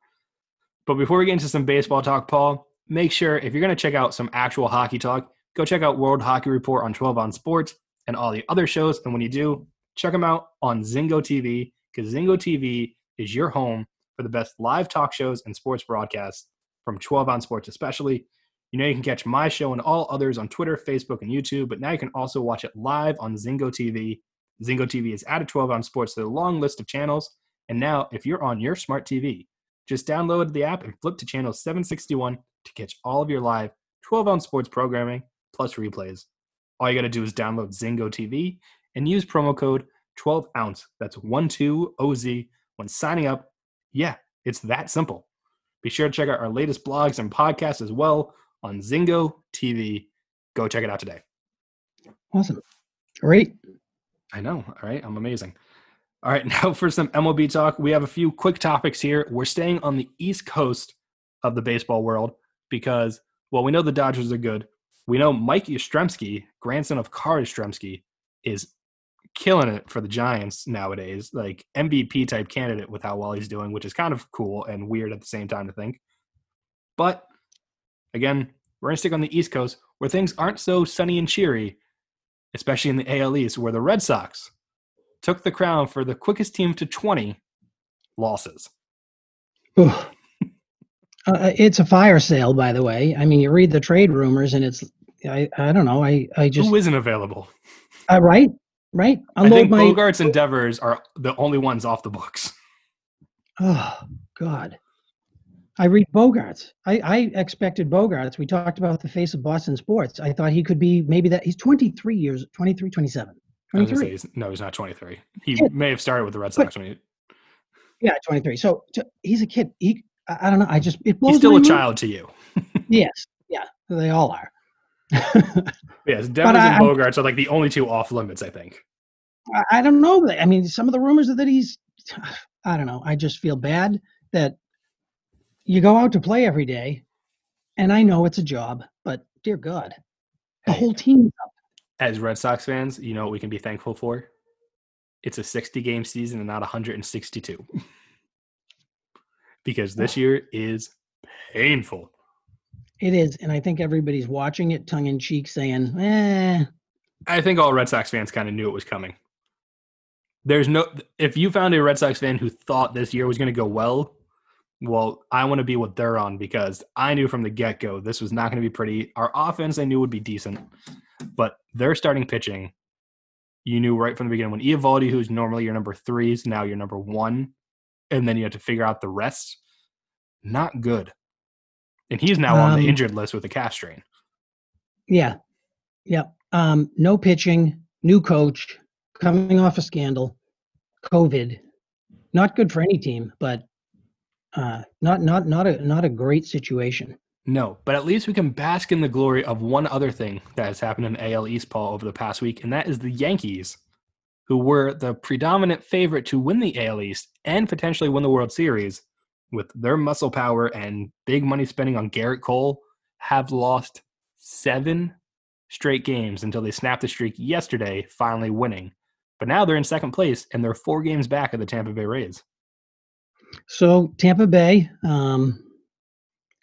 But before we get into some baseball talk, Paul, make sure if you're going to check out some actual hockey talk, go check out World Hockey Report on 12 on Sports and all the other shows. And when you do, check them out on Zingo TV because Zingo TV is your home for the best live talk shows and sports broadcasts from 12 on Sports, especially. You know, you can catch my show and all others on Twitter, Facebook, and YouTube, but now you can also watch it live on Zingo TV. Zingo TV is added 12 on Sports to the long list of channels. And now, if you're on your smart TV, just download the app and flip to channel 761 to catch all of your live 12 on sports programming plus replays. All you got to do is download Zingo TV and use promo code 12 ounce. That's 12OZ when signing up. Yeah, it's that simple. Be sure to check out our latest blogs and podcasts as well on Zingo TV. Go check it out today. Awesome, great. I know. All right. I'm amazing. All right. Now for some MLB talk. We have a few quick topics here. We're staying on the East Coast of the baseball world because, well, we know the Dodgers are good. We know Mike Yastrzemski, grandson of Carl Yastrzemski, is killing it for the Giants nowadays, like MVP type candidate with how well he's doing, which is kind of cool and weird at the same time to think. But again, we're going to stick on the East Coast where things aren't so sunny and cheery, especially in the AL East, where the Red Sox took the crown for the quickest team to 20 losses. Ugh. Uh, it's a fire sale, by the way. I mean, you read the trade rumors, and it's I I don't know. I I just Who isn't available? uh, right right. I think my Bogaerts and Devers are the only ones off the books. oh God. I read Bogaerts. I, I expected Bogaerts. We talked about the face of Boston sports. I thought he could be maybe that. He's 23 years, 23, 27. I was gonna 23. say he's, no, he's not 23. He may have started with the Red Sox when he, Yeah, 23. So, so he's a kid. He, I I don't know. I just it blows he's still a mind. child to you. Yes. Yeah. They all are. Yes, Devers I- and Bogaerts are like the only two off limits, I think. I, don't know. I mean, some of the rumors are that he's. I don't know. I just feel bad that you go out to play every day, and I know it's a job, but dear God, the Hey. whole team. As Red Sox fans, you know what we can be thankful for? It's a 60 game season and not 162. because this year is painful. It is, and I think everybody's watching it tongue in cheek, saying, "Eh, I think all Red Sox fans kind of knew it was coming. There's no if you found a Red Sox fan who thought this year was going to go well, well, I want to be what they're on because I knew from the get go this was not going to be pretty. Our offense I knew would be decent, but their starting pitching, you knew right from the beginning when Eovaldi, who's normally your number three, is now your number one, and then you have to figure out the rest. Not good, and he's now on Um, the injured list with a calf strain. yeah, yeah." Um, no pitching, new coach, coming off a scandal, COVID. Not good for any team, but uh, not not not a not a great situation. No, but at least we can bask in the glory of one other thing that has happened in AL East, Paul, over the past week, and that is the Yankees, who were the predominant favorite to win the AL East and potentially win the World Series with their muscle power and big money spending on Garrett Cole, have lost seven straight games until they snapped the streak yesterday, finally winning. But now they're in second place and they're four games back of the Tampa Bay Rays. So Tampa Bay, um,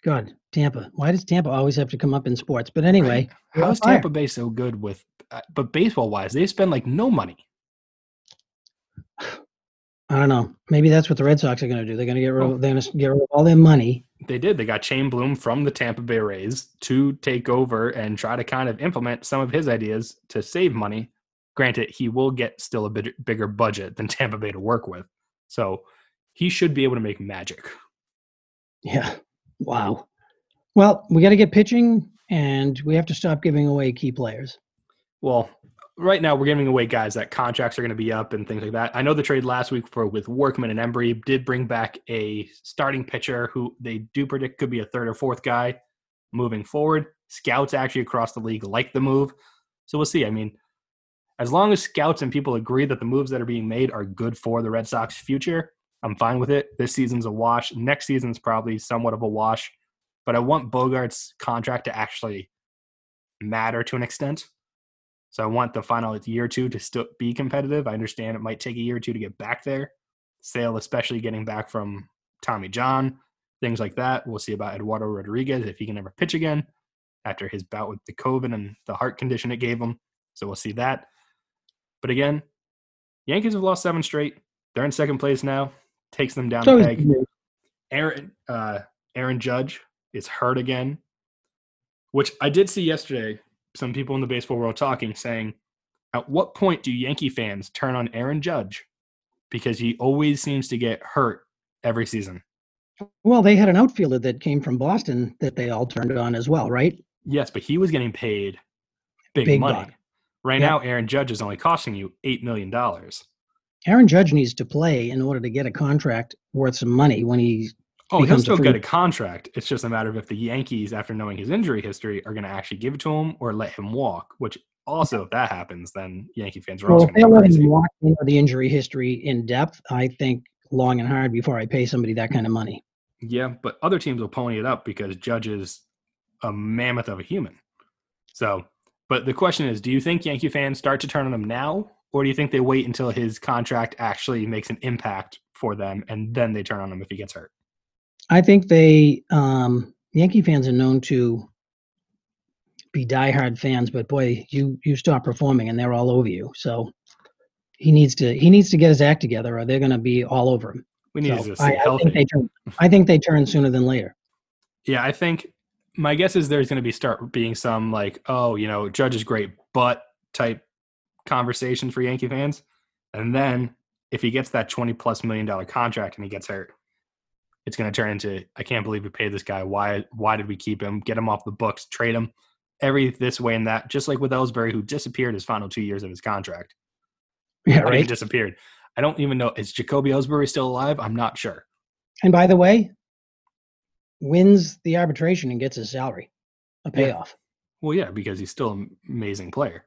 God, Tampa. Why does Tampa always have to come up in sports? But anyway, Right? how's fire. Tampa Bay so good with, uh, but baseball wise, they spend like no money. I don't know. Maybe that's what the Red Sox are going to do. They're going to get rid oh. of, they're going to get rid of all their money. They did. They got Chaim Bloom from the Tampa Bay Rays to take over and try to kind of implement some of his ideas to save money. Granted, he will get still a bit bigger budget than Tampa Bay to work with. So he should be able to make magic. Yeah. Wow. Well, we got to get pitching, and we have to stop giving away key players. Well, right now we're giving away guys that contracts are going to be up and things like that. I know the trade last week for with Workman and Hembree did bring back a starting pitcher who they do predict could be a third or fourth guy moving forward. Scouts actually across the league like the move. So we'll see. I mean, as long as scouts and people agree that the moves that are being made are good for the Red Sox future, I'm fine with it. This season's a wash. Next season's probably somewhat of a wash. But I want Bogaerts' contract to actually matter to an extent. So I want the final year or two to still be competitive. I understand it might take a year or two to get back there. Sale, especially getting back from Tommy John, things like that. We'll see about Eduardo Rodriguez if he can ever pitch again after his bout with the COVID and the heart condition it gave him. So we'll see that. But again, Yankees have lost seven straight. They're in second place now. Takes them down So is peg. Aaron uh, Aaron Judge is hurt again, which I did see yesterday. Some people in the baseball world talking, saying, "At what point do Yankee fans turn on Aaron Judge because he always seems to get hurt every season?" well, they had an outfielder that came from Boston that they all turned on as well, right? Yes, but he was getting paid big, Big money. Right Yeah. now, Aaron Judge is only costing you eight million dollars. Aaron Judge needs to play in order to get a contract worth some money when he Oh, he'll still free- get a contract. It's just a matter of if the Yankees, after knowing his injury history, are going to actually give it to him or let him walk. Which also, if that happens, then Yankee fans are Well, also if going to let him walk into the injury history in depth, I think long and hard before I pay somebody that kind of money. Yeah, but other teams will pony it up because Judge is a mammoth of a human. So, but the question is, do you think Yankee fans start to turn on him now, or do you think they wait until his contract actually makes an impact for them and then they turn on him if he gets hurt? I think they um, Yankee fans are known to be diehard fans, but boy, you you stop performing and they're all over you. So he needs to he needs to get his act together, or they're going to be all over him. We need So to I, I think they turn. I think they turn sooner than later. Yeah, I think my guess is there's going to be start being some like, oh, you know, Judge is great, but type conversation for Yankee fans, and then if he gets that twenty plus million dollar contract and he gets hurt, it's going to turn into, I can't believe we paid this guy. Why? Why did we keep him? Get him off the books, trade him, every this way and that. Just like with Ellsbury, who disappeared his final two years of his contract. Yeah, How he right. disappeared. I don't even know. Is Jacoby Ellsbury still alive? I'm not sure. And by the way, wins the arbitration and gets his salary, a Yeah. payoff. Well, yeah, because he's still an amazing player.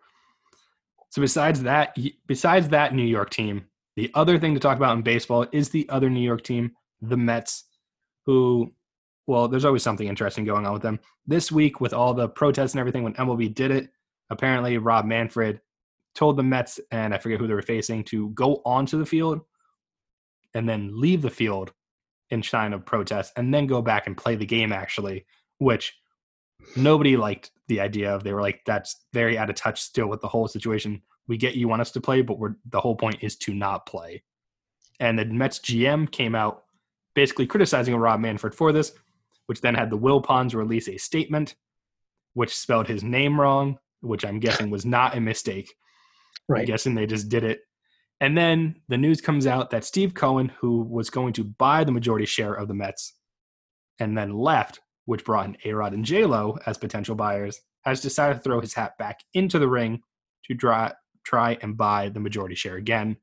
So besides that, besides that New York team, the other thing to talk about in baseball is the other New York team, the Mets, who, well, there's always something interesting going on with them. This week, with all the protests and everything, when MLB did it, apparently Rob Manfred told the Mets, and I forget who they were facing, to go onto the field and then leave the field in sign of protest, and then go back and play the game actually, which nobody liked the idea of. They were like, "That's very out of touch still with the whole situation. We get you want us to play, but we're the whole point is to not play." And the Mets GM came out basically criticizing Rob Manfred for this, which then had the Wilpons release a statement which spelled his name wrong, which I'm guessing was not a mistake. Right. I'm guessing they just did it. And then the news comes out that Steve Cohen, who was going to buy the majority share of the Mets and then left, which brought in A Rod and J Lo as potential buyers, has decided to throw his hat back into the ring to try, try and buy the majority share again.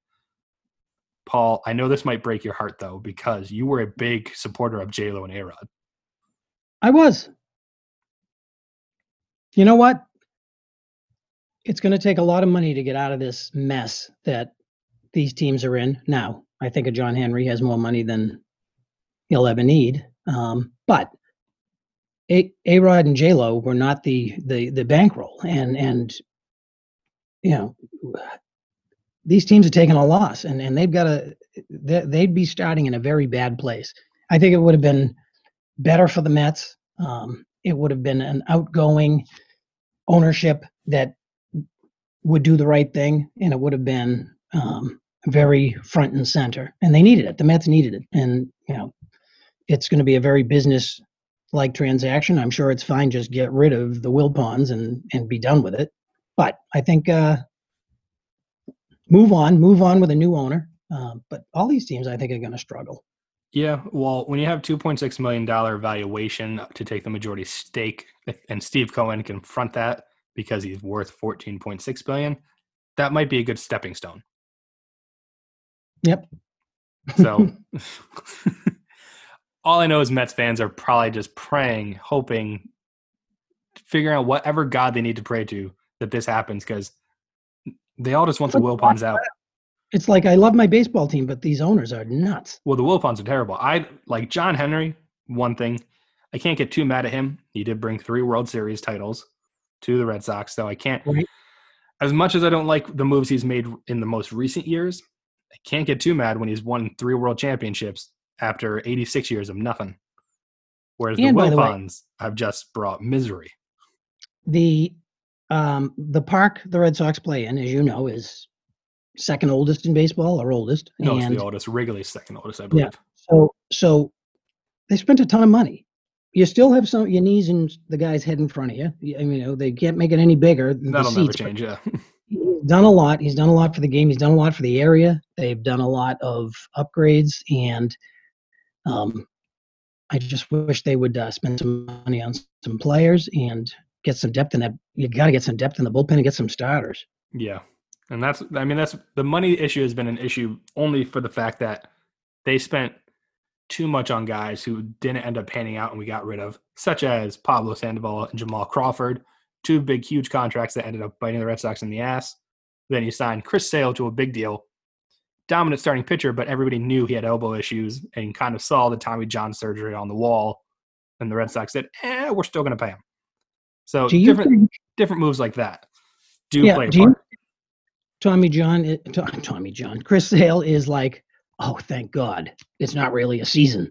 Paul, I know this might break your heart though, because you were a big supporter of J Lo and A Rod. I was. You know what? It's going to take a lot of money to get out of this mess that these teams are in now. I think a John Henry has more money than he'll ever need. Um, but A A Rod and J Lo were not the the the bankroll, and and you know these teams are taking a loss, and and they've got to they- they'd be starting in a very bad place. I think it would have been better for the Mets. Um, it would have been an outgoing ownership that would do the right thing, and it would have been um, very front and center. And they needed it. The Mets needed it, and you know, it's going to be a very business-like transaction. I'm sure it's fine. Just get rid of the Wilpons and and be done with it. But I think uh, move on, move on with a new owner. Uh, but all these teams, I think, are going to struggle. Yeah, well, when you have two point six million dollar valuation to take the majority stake, and Steve Cohen can front that because he's worth fourteen point six billion, that might be a good stepping stone. Yep. So, all I know is Mets fans are probably just praying, hoping, figuring out whatever God they need to pray to that this happens because they all just want the Wilpons out. It's like I love my baseball team, but these owners are nuts. Well, the Wilpons are terrible. I like John Henry. One thing, I can't get too mad at him. He did bring three World Series titles to the Red Sox, so I can't. Right. As much as I don't like the moves he's made in the most recent years, I can't get too mad when he's won three World Championships after 86 years of nothing. Whereas And the by the way- Wilpons have just brought misery. The um, the park the Red Sox play in, as you know, is second oldest in baseball or oldest. No, it's the oldest. Wrigley's second oldest, I believe. Yeah. so so they spent a ton of money. You still have some your knees in the guy's head in front of you. I mean, you know, they can't make it any bigger. That'll never seats, but change. Yeah. He's done a lot. He's done a lot for the game. He's done a lot for the area. They've done a lot of upgrades, and um, I just wish they would uh, spend some money on some players and get some depth in that. You got to get some depth in the bullpen and get some starters. Yeah. And that's, I mean, that's the money issue has been an issue only for the fact that they spent too much on guys who didn't end up panning out and we got rid of, such as Pablo Sandoval and Jamal Crawford, two big, huge contracts that ended up biting the Red Sox in the ass. Then you signed Chris Sale to a big deal, dominant starting pitcher, but everybody knew he had elbow issues and kind of saw the Tommy John surgery on the wall. And the Red Sox said, eh, we're still going to pay him. So you different, think different moves like that do Yeah, play a do you- part. Tommy John? Tommy John. Chris Sale is like, oh, thank God, it's not really a season.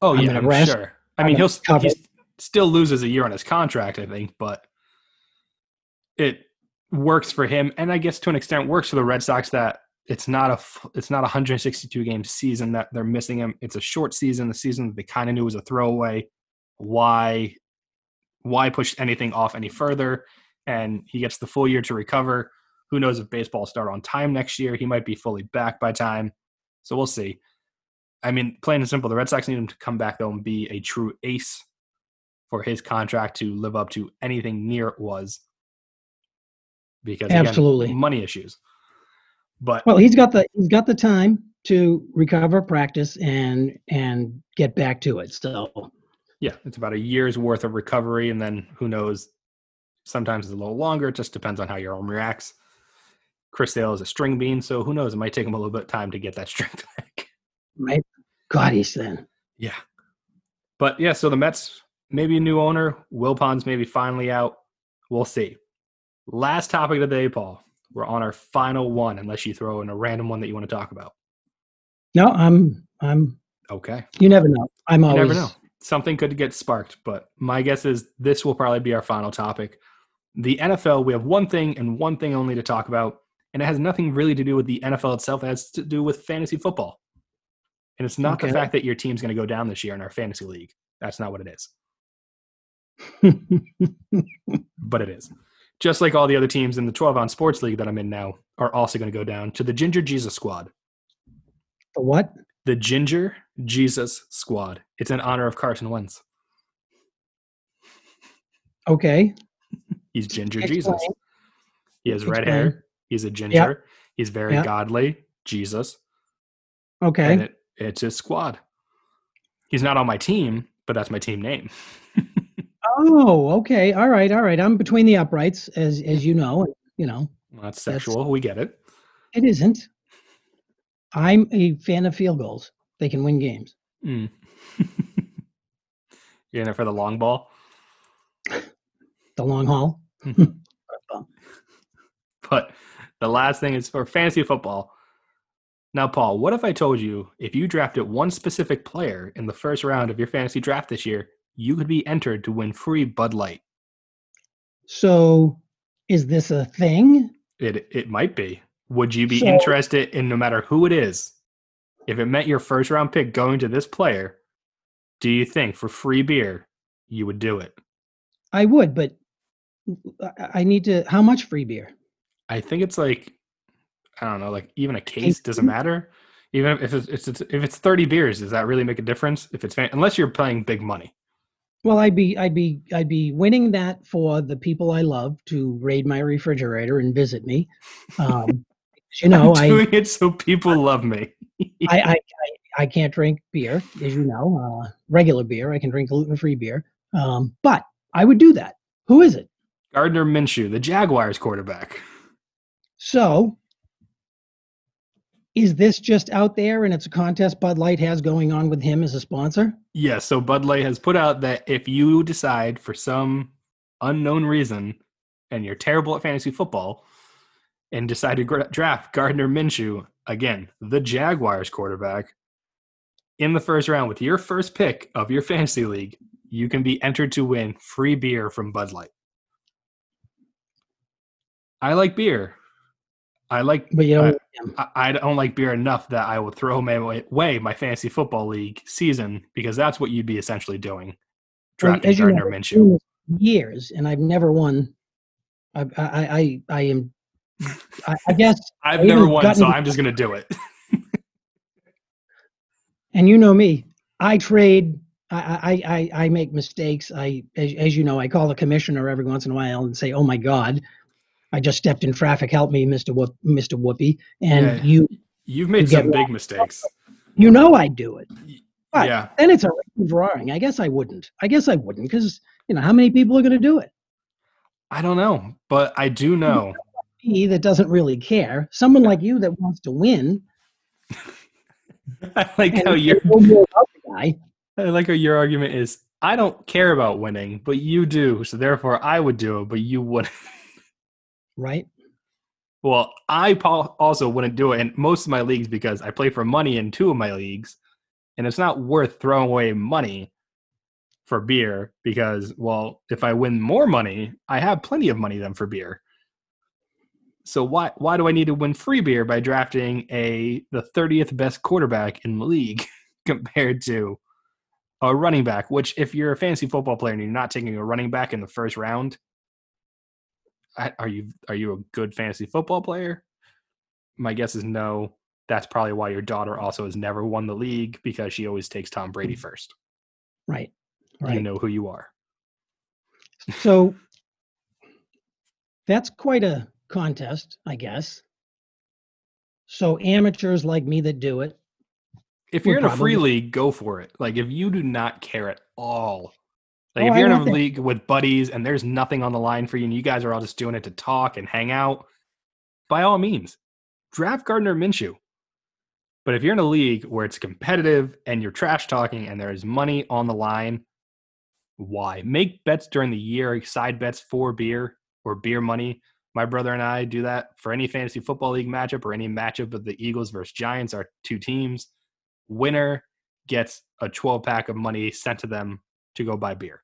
Oh I'm yeah, I'm rest, sure. I mean, he'll cover he still loses a year on his contract, I think, but it works for him, and I guess to an extent works for the Red Sox that it's not a it's not a 162 game season that they're missing him. It's a short season, the season that they kind of knew was a throwaway. Why why push anything off any further? And he gets the full year to recover. Who knows if baseball will start on time next year? He might be fully back by time. So we'll see. I mean, plain and simple, the Red Sox need him to come back though and be a true ace for his contract to live up to anything near it was. Because again, Absolutely. money issues. But Well, he's got the he's got the time to recover, practice, and and get back to it. So yeah, it's about a year's worth of recovery, and then who knows? Sometimes it's a little longer. It just depends on how your arm reacts. Chris Sale is a string bean, so who knows? It might take him a little bit of time to get that strength back. right, God, he's thin. Yeah. But yeah, so the Mets, maybe a new owner. Wilpons maybe finally out. We'll see. Last topic of the day, Paul. We're on our final one, unless you throw in a random one that you want to talk about. No, I'm I'm. Okay. You never know. I'm You always. never know. Something could get sparked, but my guess is this will probably be our final topic. The NFL, we have one thing and one thing only to talk about, and it has nothing really to do with the NFL itself. It has to do with fantasy football. And it's not Okay. the fact that your team's going to go down this year in our fantasy league. That's not what it is. but it is. Just like all the other teams in the 12 on sports league that I'm in now are also going to go down to the Ginger Jesus squad. The what? The Ginger Jesus squad. It's in honor of Carson Wentz. Okay. He's Ginger Explain. Jesus. He has red hair. He's a ginger. He's very Yep. godly. Jesus. Okay. It, it's his squad. He's not on my team, but that's my team name. Oh, okay. All right. All right. I'm between the uprights, as as you know. You know, Well, that's That's- sexual. we get it. it isn't. I'm a fan of field goals. They can win games. Mm. You're in it for the long ball. The long haul. But the last thing is for fantasy football. Now, Paul, what if I told you if you drafted one specific player in the first round of your fantasy draft this year, you could be entered to win free Bud Light? So, is this a thing? It it might be. Would you be So- interested in no matter who it is? If it meant your first round pick going to this player, do you think for free beer you would do it? I would, but I- need to. How much free beer? I think it's like I don't know, like even a case doesn't matter. Even if it's, it's, it's if it's thirty beers, does that really make a difference? If it's unless you're playing big money. Well, I'd be, I'd be, I'd be winning that for the people I love to raid my refrigerator and visit me. Um, you know, I'm I, doing it so people love me. I, I, I, I can't drink beer, as you know, uh, regular beer. I can drink gluten-free beer, um, but I would do that. Who is it? Gardner Minshew, the Jaguars quarterback. So, is this just out there and it's a contest Bud Light has going on with him as a sponsor? Yeah, so Bud Light has put out that if you decide for some unknown reason and you're terrible at fantasy football and decide to draft Gardner Minshew, again, the Jaguars quarterback, in the first round with your first pick of your fantasy league, you can be entered to win free beer from Bud Light. I like beer. I like But you know, I, I don't like beer enough that I will throw my way, way my fantasy football league season because that's what you'd be essentially doing. Drafting Gardner Minshew. doing this for years, and I've never won. I, I, I, I am. I, I guess, I've I never won, so I'm just going to do it. and you know me. I trade. I, I, I, make mistakes. I, as, as you know, I call the commissioner every once in a while and say, "Oh my God, I just stepped in traffic. Help me, Mister Whoop, Mister Whoopi." And Yeah. you, You've made You some big mistakes. you know, I do it. Right. Yeah. Then it's a drawing. I guess I wouldn't. I guess I wouldn't because you know how many people are going to do it. I don't know, but I do know. Me that doesn't really care. Someone like you that wants to win. I like how your know more about the guy. I like how your argument is. I don't care about winning, but you do, so therefore I would do it, but you wouldn't. right? Well, I also wouldn't do it in most of my leagues because I play for money in two of my leagues, and it's not worth throwing away money for beer because, well, if I win more money, I have plenty of money then for beer. So why why do I need to win free beer by drafting a the thirtieth best quarterback in the league compared to a running back? Which, if you're a fantasy football player and you're not taking a running back in the first round, are you are you a good fantasy football player? My guess is no. That's probably why your daughter also has never won the league because she always takes Tom Brady mm. first. Right. Right. You know who you are. So that's quite a contest, I guess. So amateurs like me that do it, If you're in a free league, go for it. Like if you do not care at all, like Oh, if you're in a league with buddies and there's nothing on the line for you, and you guys are all just doing it to talk and hang out, by all means, draft Gardner Minshew. But if you're in a league where it's competitive and you're trash talking and there is money on the line, why make bets during the year? Side bets for beer or beer money. My brother and I do that for any fantasy football league matchup or any matchup of the Eagles versus Giants, our two teams. Winner gets a 12 pack of money sent to them to go buy beer.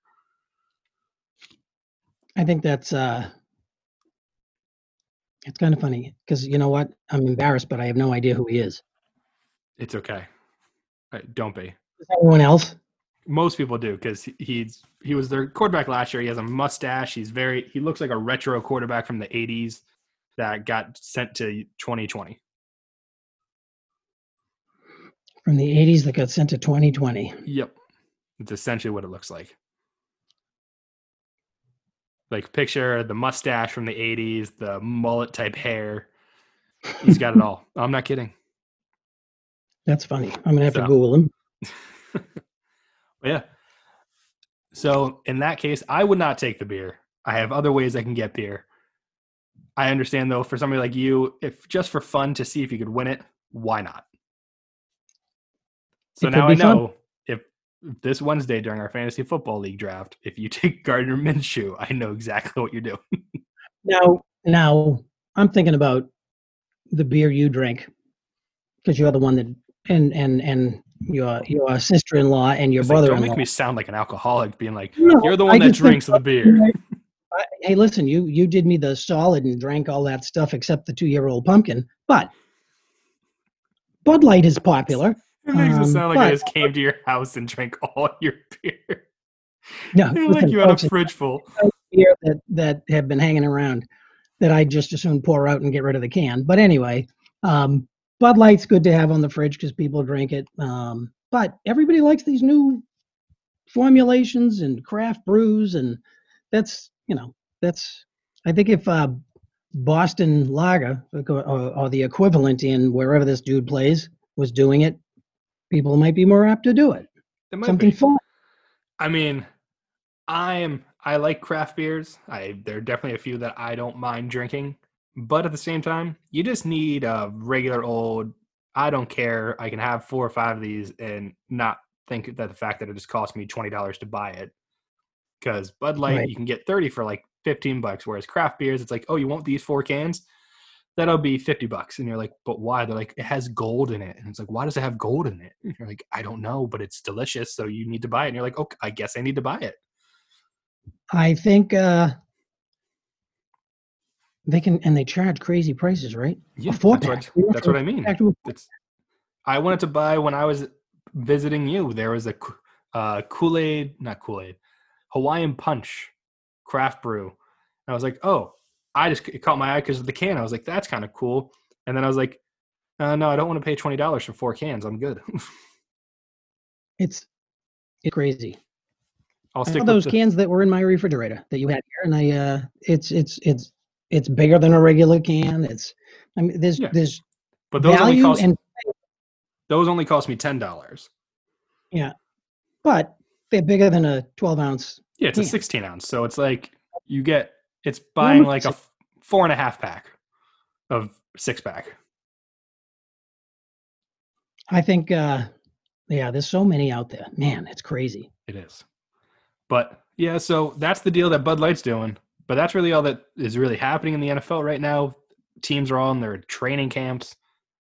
I think that's uh it's kind of funny because you know what? I'm embarrassed, but I have no idea who he is. It's okay. Uh, Don't be. Is anyone else? Most people do because he's he was their quarterback last year. He has a mustache. He's very he looks like a retro quarterback from the 80s that got sent to 2020. From the 80s that got sent to 2020. Yep. It's essentially what it looks like. Like picture the mustache from the 80s, the mullet type hair. He's got it all. I'm not kidding. That's funny. I'm gonna have So- to Google him. Yeah. So in that case, I would not take the beer. I have other ways I can get beer. I understand though, for somebody like you, if just for fun to see if you could win it, why not? So now I fun. know if this Wednesday during our fantasy football league draft, if you take Gardner Minshew, I know exactly what you're doing. Now, now I'm thinking about the beer you drink because you're the one that and and and your your sister-in-law and your It's like, don't make me sound like an alcoholic, being like, No, "You're the I one that drinks the beer." I- hey, listen, you you did me the solid and drank all that stuff except the two-year-old pumpkin, but Bud Light is popular. It makes it Um, sound like I just came to your house and drank all your beer. No, like listen, you had a folks, it's fridge full. beer that that have been hanging around that I just as soon pour out and get rid of the can. But anyway, um, Bud Light's good to have on the fridge because people drink it. Um, but everybody likes these new formulations and craft brews, and that's you know that's I think if uh, Boston Lager or, or the equivalent in wherever this dude plays was doing it, people might be more apt to do it. Something be. fun. I mean, I am. I like craft beers. I there are definitely a few that I don't mind drinking, but at the same time, you just need a regular old. I don't care. I can have four or five of these and not think that the fact that it just cost me twenty dollars to buy it. Because Bud Light, Right. you can get thirty for like fifteen bucks, whereas craft beers, it's like, oh, you want these four cans? That'll be fifty bucks, and you're like, but why? They're like, it has gold in it, and it's like, why does it have gold in it? And you're like, I don't know, but it's delicious, so you need to buy it. And you're like, okay, I guess I need to buy it. I think uh, they can, and they charge crazy prices, right? Yeah, that's, what, that's what I mean. It's, I wanted to buy when I was visiting you. There was a uh, Kool Aid, not Kool Aid, Hawaiian Punch craft brew. And I was like, oh, I just it caught my eye because of the can. I was like, that's kind of cool. And then I was like, uh, no, I don't want to pay twenty dollars for four cans. I'm good. it's it's crazy. I'll stick those the, cans that were in my refrigerator that you had here, and I uh, it's it's it's it's bigger than a regular can. It's I mean, there's Yeah. there's but those only value cost and those only cost me ten dollars. Yeah, but they're bigger than a 12 ounce. Yeah, it's a 16 ounce. So it's like you get it's buying like a four and a half pack of six pack. I think uh, yeah, there's so many out there. Man, it's crazy. It is. But yeah, so that's the deal that Bud Light's doing. But that's really all that is really happening in the NFL right now. Teams are all in their training camps.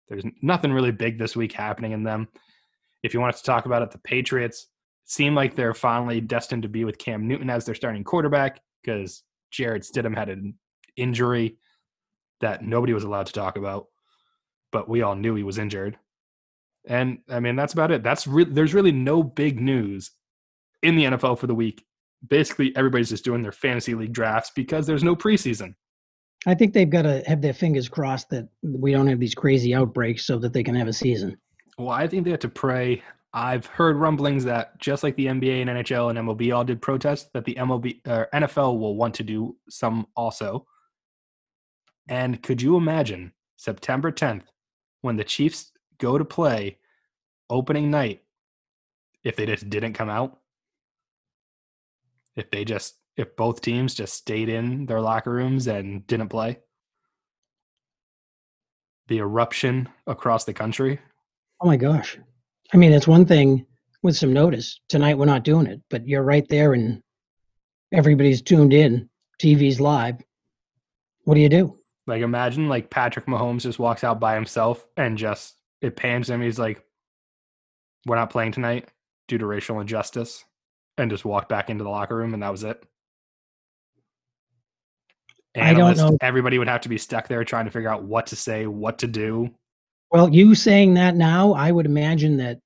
There's nothing really big this week happening in them. If you want to talk about it, the Patriots seem like they're finally destined to be with Cam Newton as their starting quarterback because Jarrett Stidham had an injury that nobody was allowed to talk about, but we all knew he was injured. And I mean, that's about it. That's re- there's really no big news in the NFL for the week. Basically, everybody's just doing their fantasy league drafts because there's no preseason. I think they've got to have their fingers crossed that we don't have these crazy outbreaks so that they can have a season. Well, I think they have to pray. I've heard rumblings that just like the NBA and NHL and MLB all did protests, that the MLB or NFL will want to do some also. And could you imagine September 10th, when the Chiefs go to play opening night if they just didn't come out? If they just if both teams just stayed in their locker rooms and didn't play? The eruption across the country. Oh my gosh. I mean, it's one thing with some notice. Tonight we're not doing it, but you're right there and everybody's tuned in. TV's live. What do you do? Like imagine like Patrick Mahomes just walks out by himself and just it pans him. He's like, "We're not playing tonight due to racial injustice," and just walked back into the locker room, and that was it. I don't know. Everybody would have to be stuck there trying to figure out what to say, what to do. Well, you saying that now, I would imagine that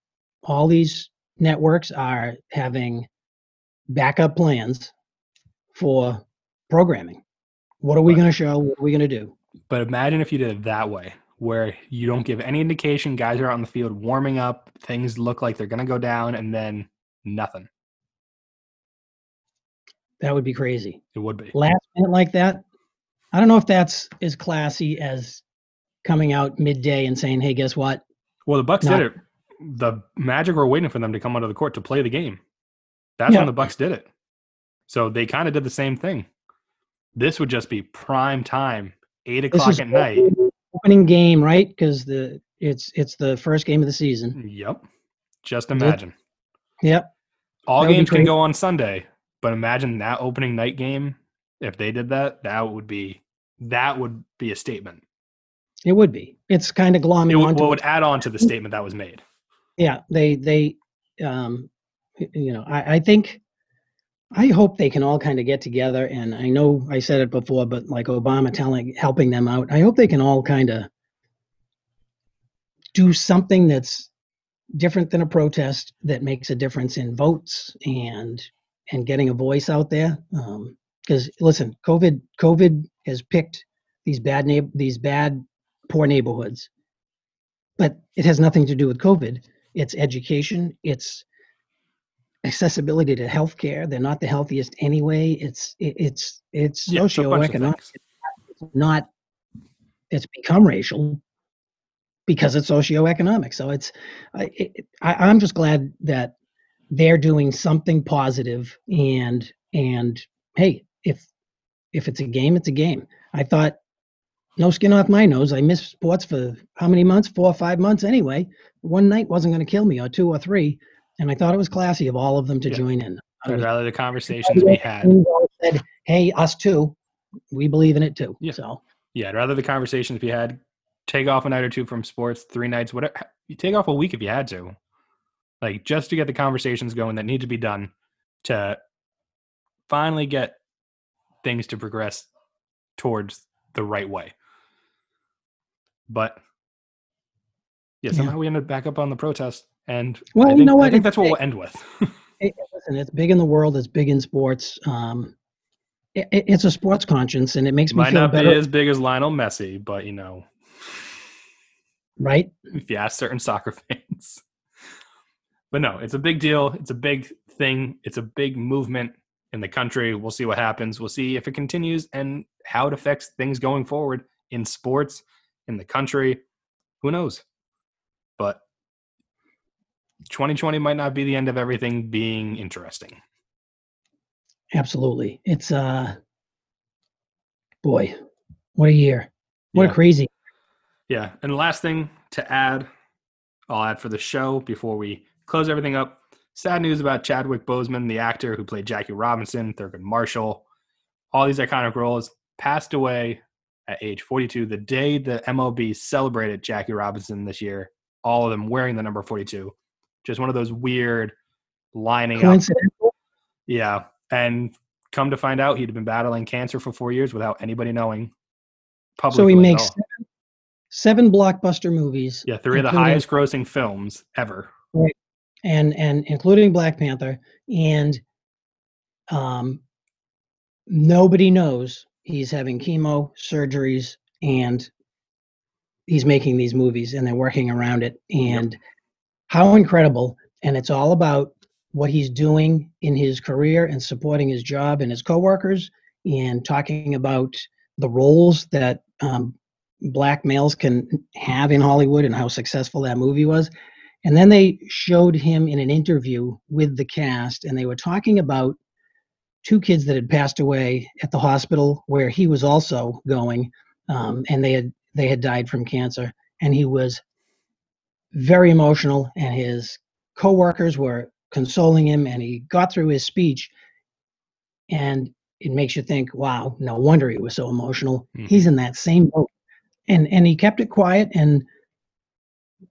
all these networks are having backup plans for programming. What are we going to show? What are we going to do? But imagine if you did it that way, where you don't give any indication. Guys are out on the field warming up. Things look like they're going to go down, and then nothing. That would be crazy. It would be. Last minute like that, I don't know if that's as classy as coming out midday and saying, "Hey, guess what? Well, the Bucks Not- did it. The Magic were waiting for them to come onto the court to play the game. That's Yeah. when the Bucks did it. So they kind of did the same thing. This would just be prime time, eight o'clock at night. opening game, right? Because the it's it's the first game of the season. Yep. Just imagine. Yep. All games can go on Sunday, but imagine that opening night game. If they did that, that would be that would be a statement. It would be. It's kind of It glomming would, well, it would add on to the statement that was made. yeah they they um you know I, I think i hope they can all kind of get together and i know i said it before but like obama telling helping them out i hope they can all kind of do something that's different than a protest that makes a difference in votes and and getting a voice out there um, because listen covid covid has picked these bad these bad poor neighborhoods. But it has nothing to do with covid. It's education it's accessibility to healthcare. They're not the healthiest anyway. It's it, it's it's Yeah, it's a bunch of socioeconomic. it's not it's become racial because it's socioeconomic. So it's I, it, I i'm just glad that they're doing something positive and and hey if if it's a game it's a game i thought no skin off my nose i missed sports for how many months four or five months anyway one night wasn't going to kill me or two or three and i thought it was classy of all of them to Yeah. join in I'd was- rather the conversations we had. said hey us too we believe in it too Yeah. so Yeah, I'd rather the conversations we had. Take off a night or two from sports, three nights, whatever. You take off a week if you had to, like just to get the conversations going that need to be done to finally get things to progress towards the right way. But yeah, Yeah. somehow we ended back up on the protest, and Well, I you think, know I think that's what we'll end with. It, listen, it's big in the world. It's big in sports. Um, it, it- it's a sports conscience, and it makes me Might feel not better. be as big as Lionel Messi, but you know, right? if you ask certain soccer fans. But no, it's a big deal. It's a big thing. It's a big movement in the country. We'll see what happens. We'll see if it continues and how it affects things going forward in sports, in the country. Who knows? But 2020 might not be the end of everything being interesting. Absolutely. It's uh, boy, what a year! What Yeah. a crazy. Yeah. And last thing to add, I'll add for the show before we close everything up. Sad news about Chadwick Boseman, the actor who played Jackie Robinson, Thurgood Marshall, all these iconic roles, passed away at age 42. The day the MLB celebrated Jackie Robinson this year, all of them wearing the number 42. Just one of those weird lining up. Yeah. And come to find out, he'd been battling cancer for four years without anybody knowing. Publicly So he makes seven, seven blockbuster movies. Yeah, three of the highest grossing films ever. And and including Black Panther, and um, nobody knows he's having chemo surgeries and he's making these movies and they're working around it and how incredible and it's all about what he's doing in his career and supporting his job and his coworkers and talking about the roles that um, black males can have in Hollywood and how successful that movie was. And then they showed him in an interview with the cast, and they were talking about two kids that had passed away at the hospital where he was also going, um, and they had they had died from cancer. And he was very emotional, and his coworkers were consoling him, and he got through his speech, and it makes you think, wow, no wonder he was so emotional. Mhm. He's in that same boat, and and he kept it quiet, and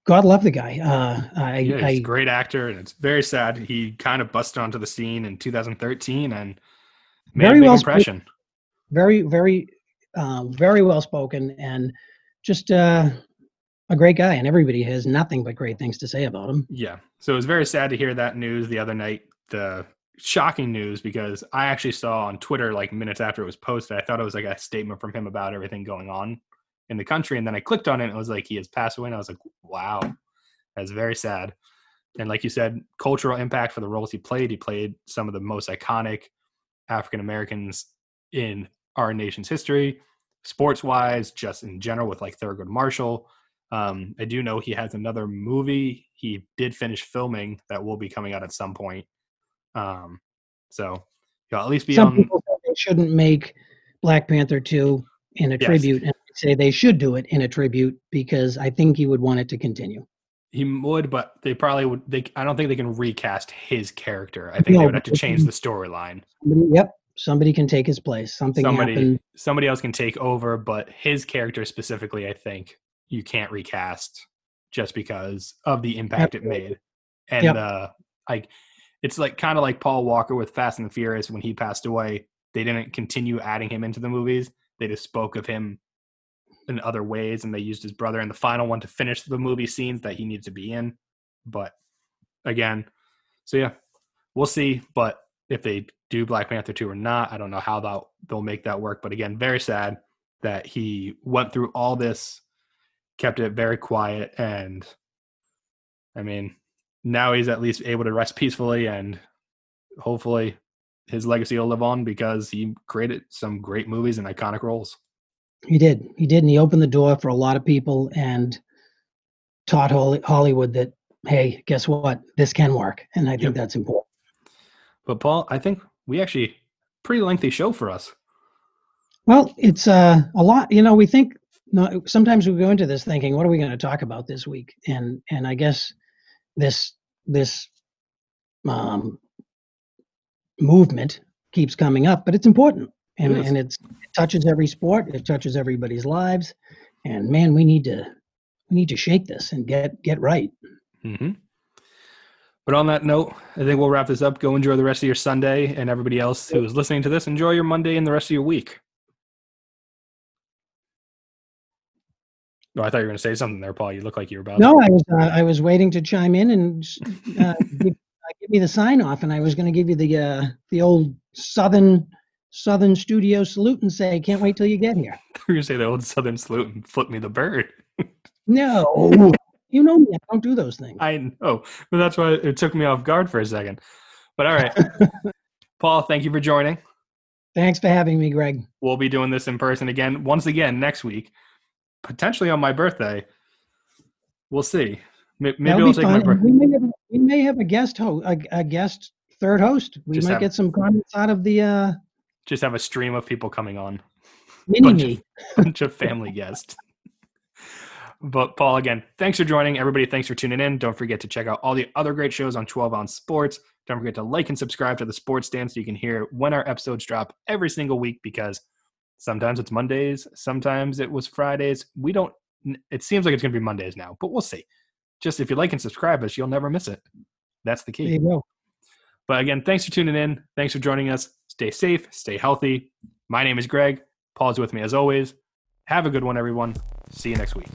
God love the guy. Uh, I, Yeah, he's I a great actor, and it's very sad. He kind of busted onto the scene in 2013 and made Very a big well spoken. impression. very very uh, very well spoken and just uh, a great guy and everybody has nothing but great things to say about him Yeah. So it was very sad to hear that news the other night. The shocking news because I actually saw on Twitter like minutes after it was posted. I thought it was like a statement from him about everything going on in the country, and then I clicked on it. and It was like he has passed away, and I was like, wow, that's very sad. And like you said, cultural impact for the roles he played. He played some of the most iconic African Americans in our nation's history, sports wise, just in general with like Thurgood Marshall. Um, I do know he has another movie he did finish filming that will be coming out at some point. Um, so he'll at least be some on. people shouldn't make black panther 2 in a Yes. tribute and say they should do it in a tribute because i think he would want it to continue He would, but they probably would. They, I don't think they can recast his character. I think they would have to change the storyline. yep somebody can take his place something Somebody, happened somebody else can take over, but his character specifically, I think you can't recast just because of the impact it made. And Yep. uh, like, it's like kind of like Paul Walker with Fast and the Furious when he passed away. They didn't continue adding him into the movies. They just spoke of him in other ways, and they used his brother in the final one to finish the movie scenes that he needs to be in. But again, so yeah, we'll see. But if they do Black Panther 2 or not, I don't know how that they'll make that work. But again, very sad that he went through all this, kept it very quiet, and I mean, now he's at least able to rest peacefully, and hopefully his legacy will live on because he created some great movies and iconic roles. He did he did and he opened the door for a lot of people and taught Holly- hollywood that hey guess what this can work and i think Yep. that's important But Paul, I think we actually pretty lengthy show for us. Well, it's uh, a lot. You know, we think no, sometimes we go into this thinking, what are we going to talk about this week? And and I guess this this um, movement keeps coming up, but it's important, and It is. and it's, it touches every sport. It touches everybody's lives, and man, we need to we need to shake this and get get right. hmm But on that note, I think we'll wrap this up. Go enjoy the rest of your Sunday, and everybody else who is listening to this, enjoy your Monday and the rest of your week. No, I thought you were going to say something there, Paul. You look like you were about. No, I was uh, I was waiting to chime in and uh, give, uh, give me the sign off, and I was going to give you the uh, the old southern southern studio salute and say, "Can't wait till you get here." You were going to say the old Southern salute and flip me the bird. No, you know me. I don't do those things. I know, but that's why it took me off guard for a second. But all right, Paul, thank you for joining. Thanks for having me, Greg. We'll be doing this in person again, once again next week, potentially on my birthday. We'll see. Maybe I'll take my birthday. We may have, we may have a guest host, a, a guest third host. We Just might have- get some comments out of the uh, just have a stream of people coming on, mini Bunch of- me. bunch of family guests. But Paul, again, thanks for joining. Everybody, thanks for tuning in. Don't forget to check out all the other great shows on 12 Ounce Sports. Don't forget to like and subscribe to the Sports Stance so you can hear when our episodes drop every single week because sometimes it's Mondays, sometimes it was Fridays. We don't, it seems like it's going to be Mondays now, but we'll see. Just if you like and subscribe us, you'll never miss it. That's the There key. you go. But again, thanks for tuning in. Thanks for joining us. Stay safe, stay healthy. My name is Greg. Paul's with me as always. Have a good one, everyone. See you next week.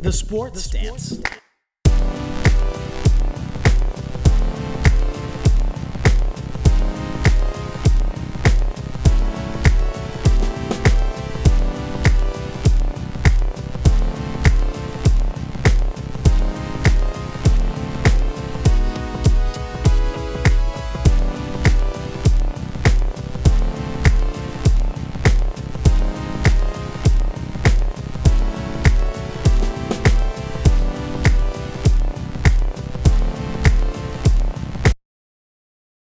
The Sports Stance.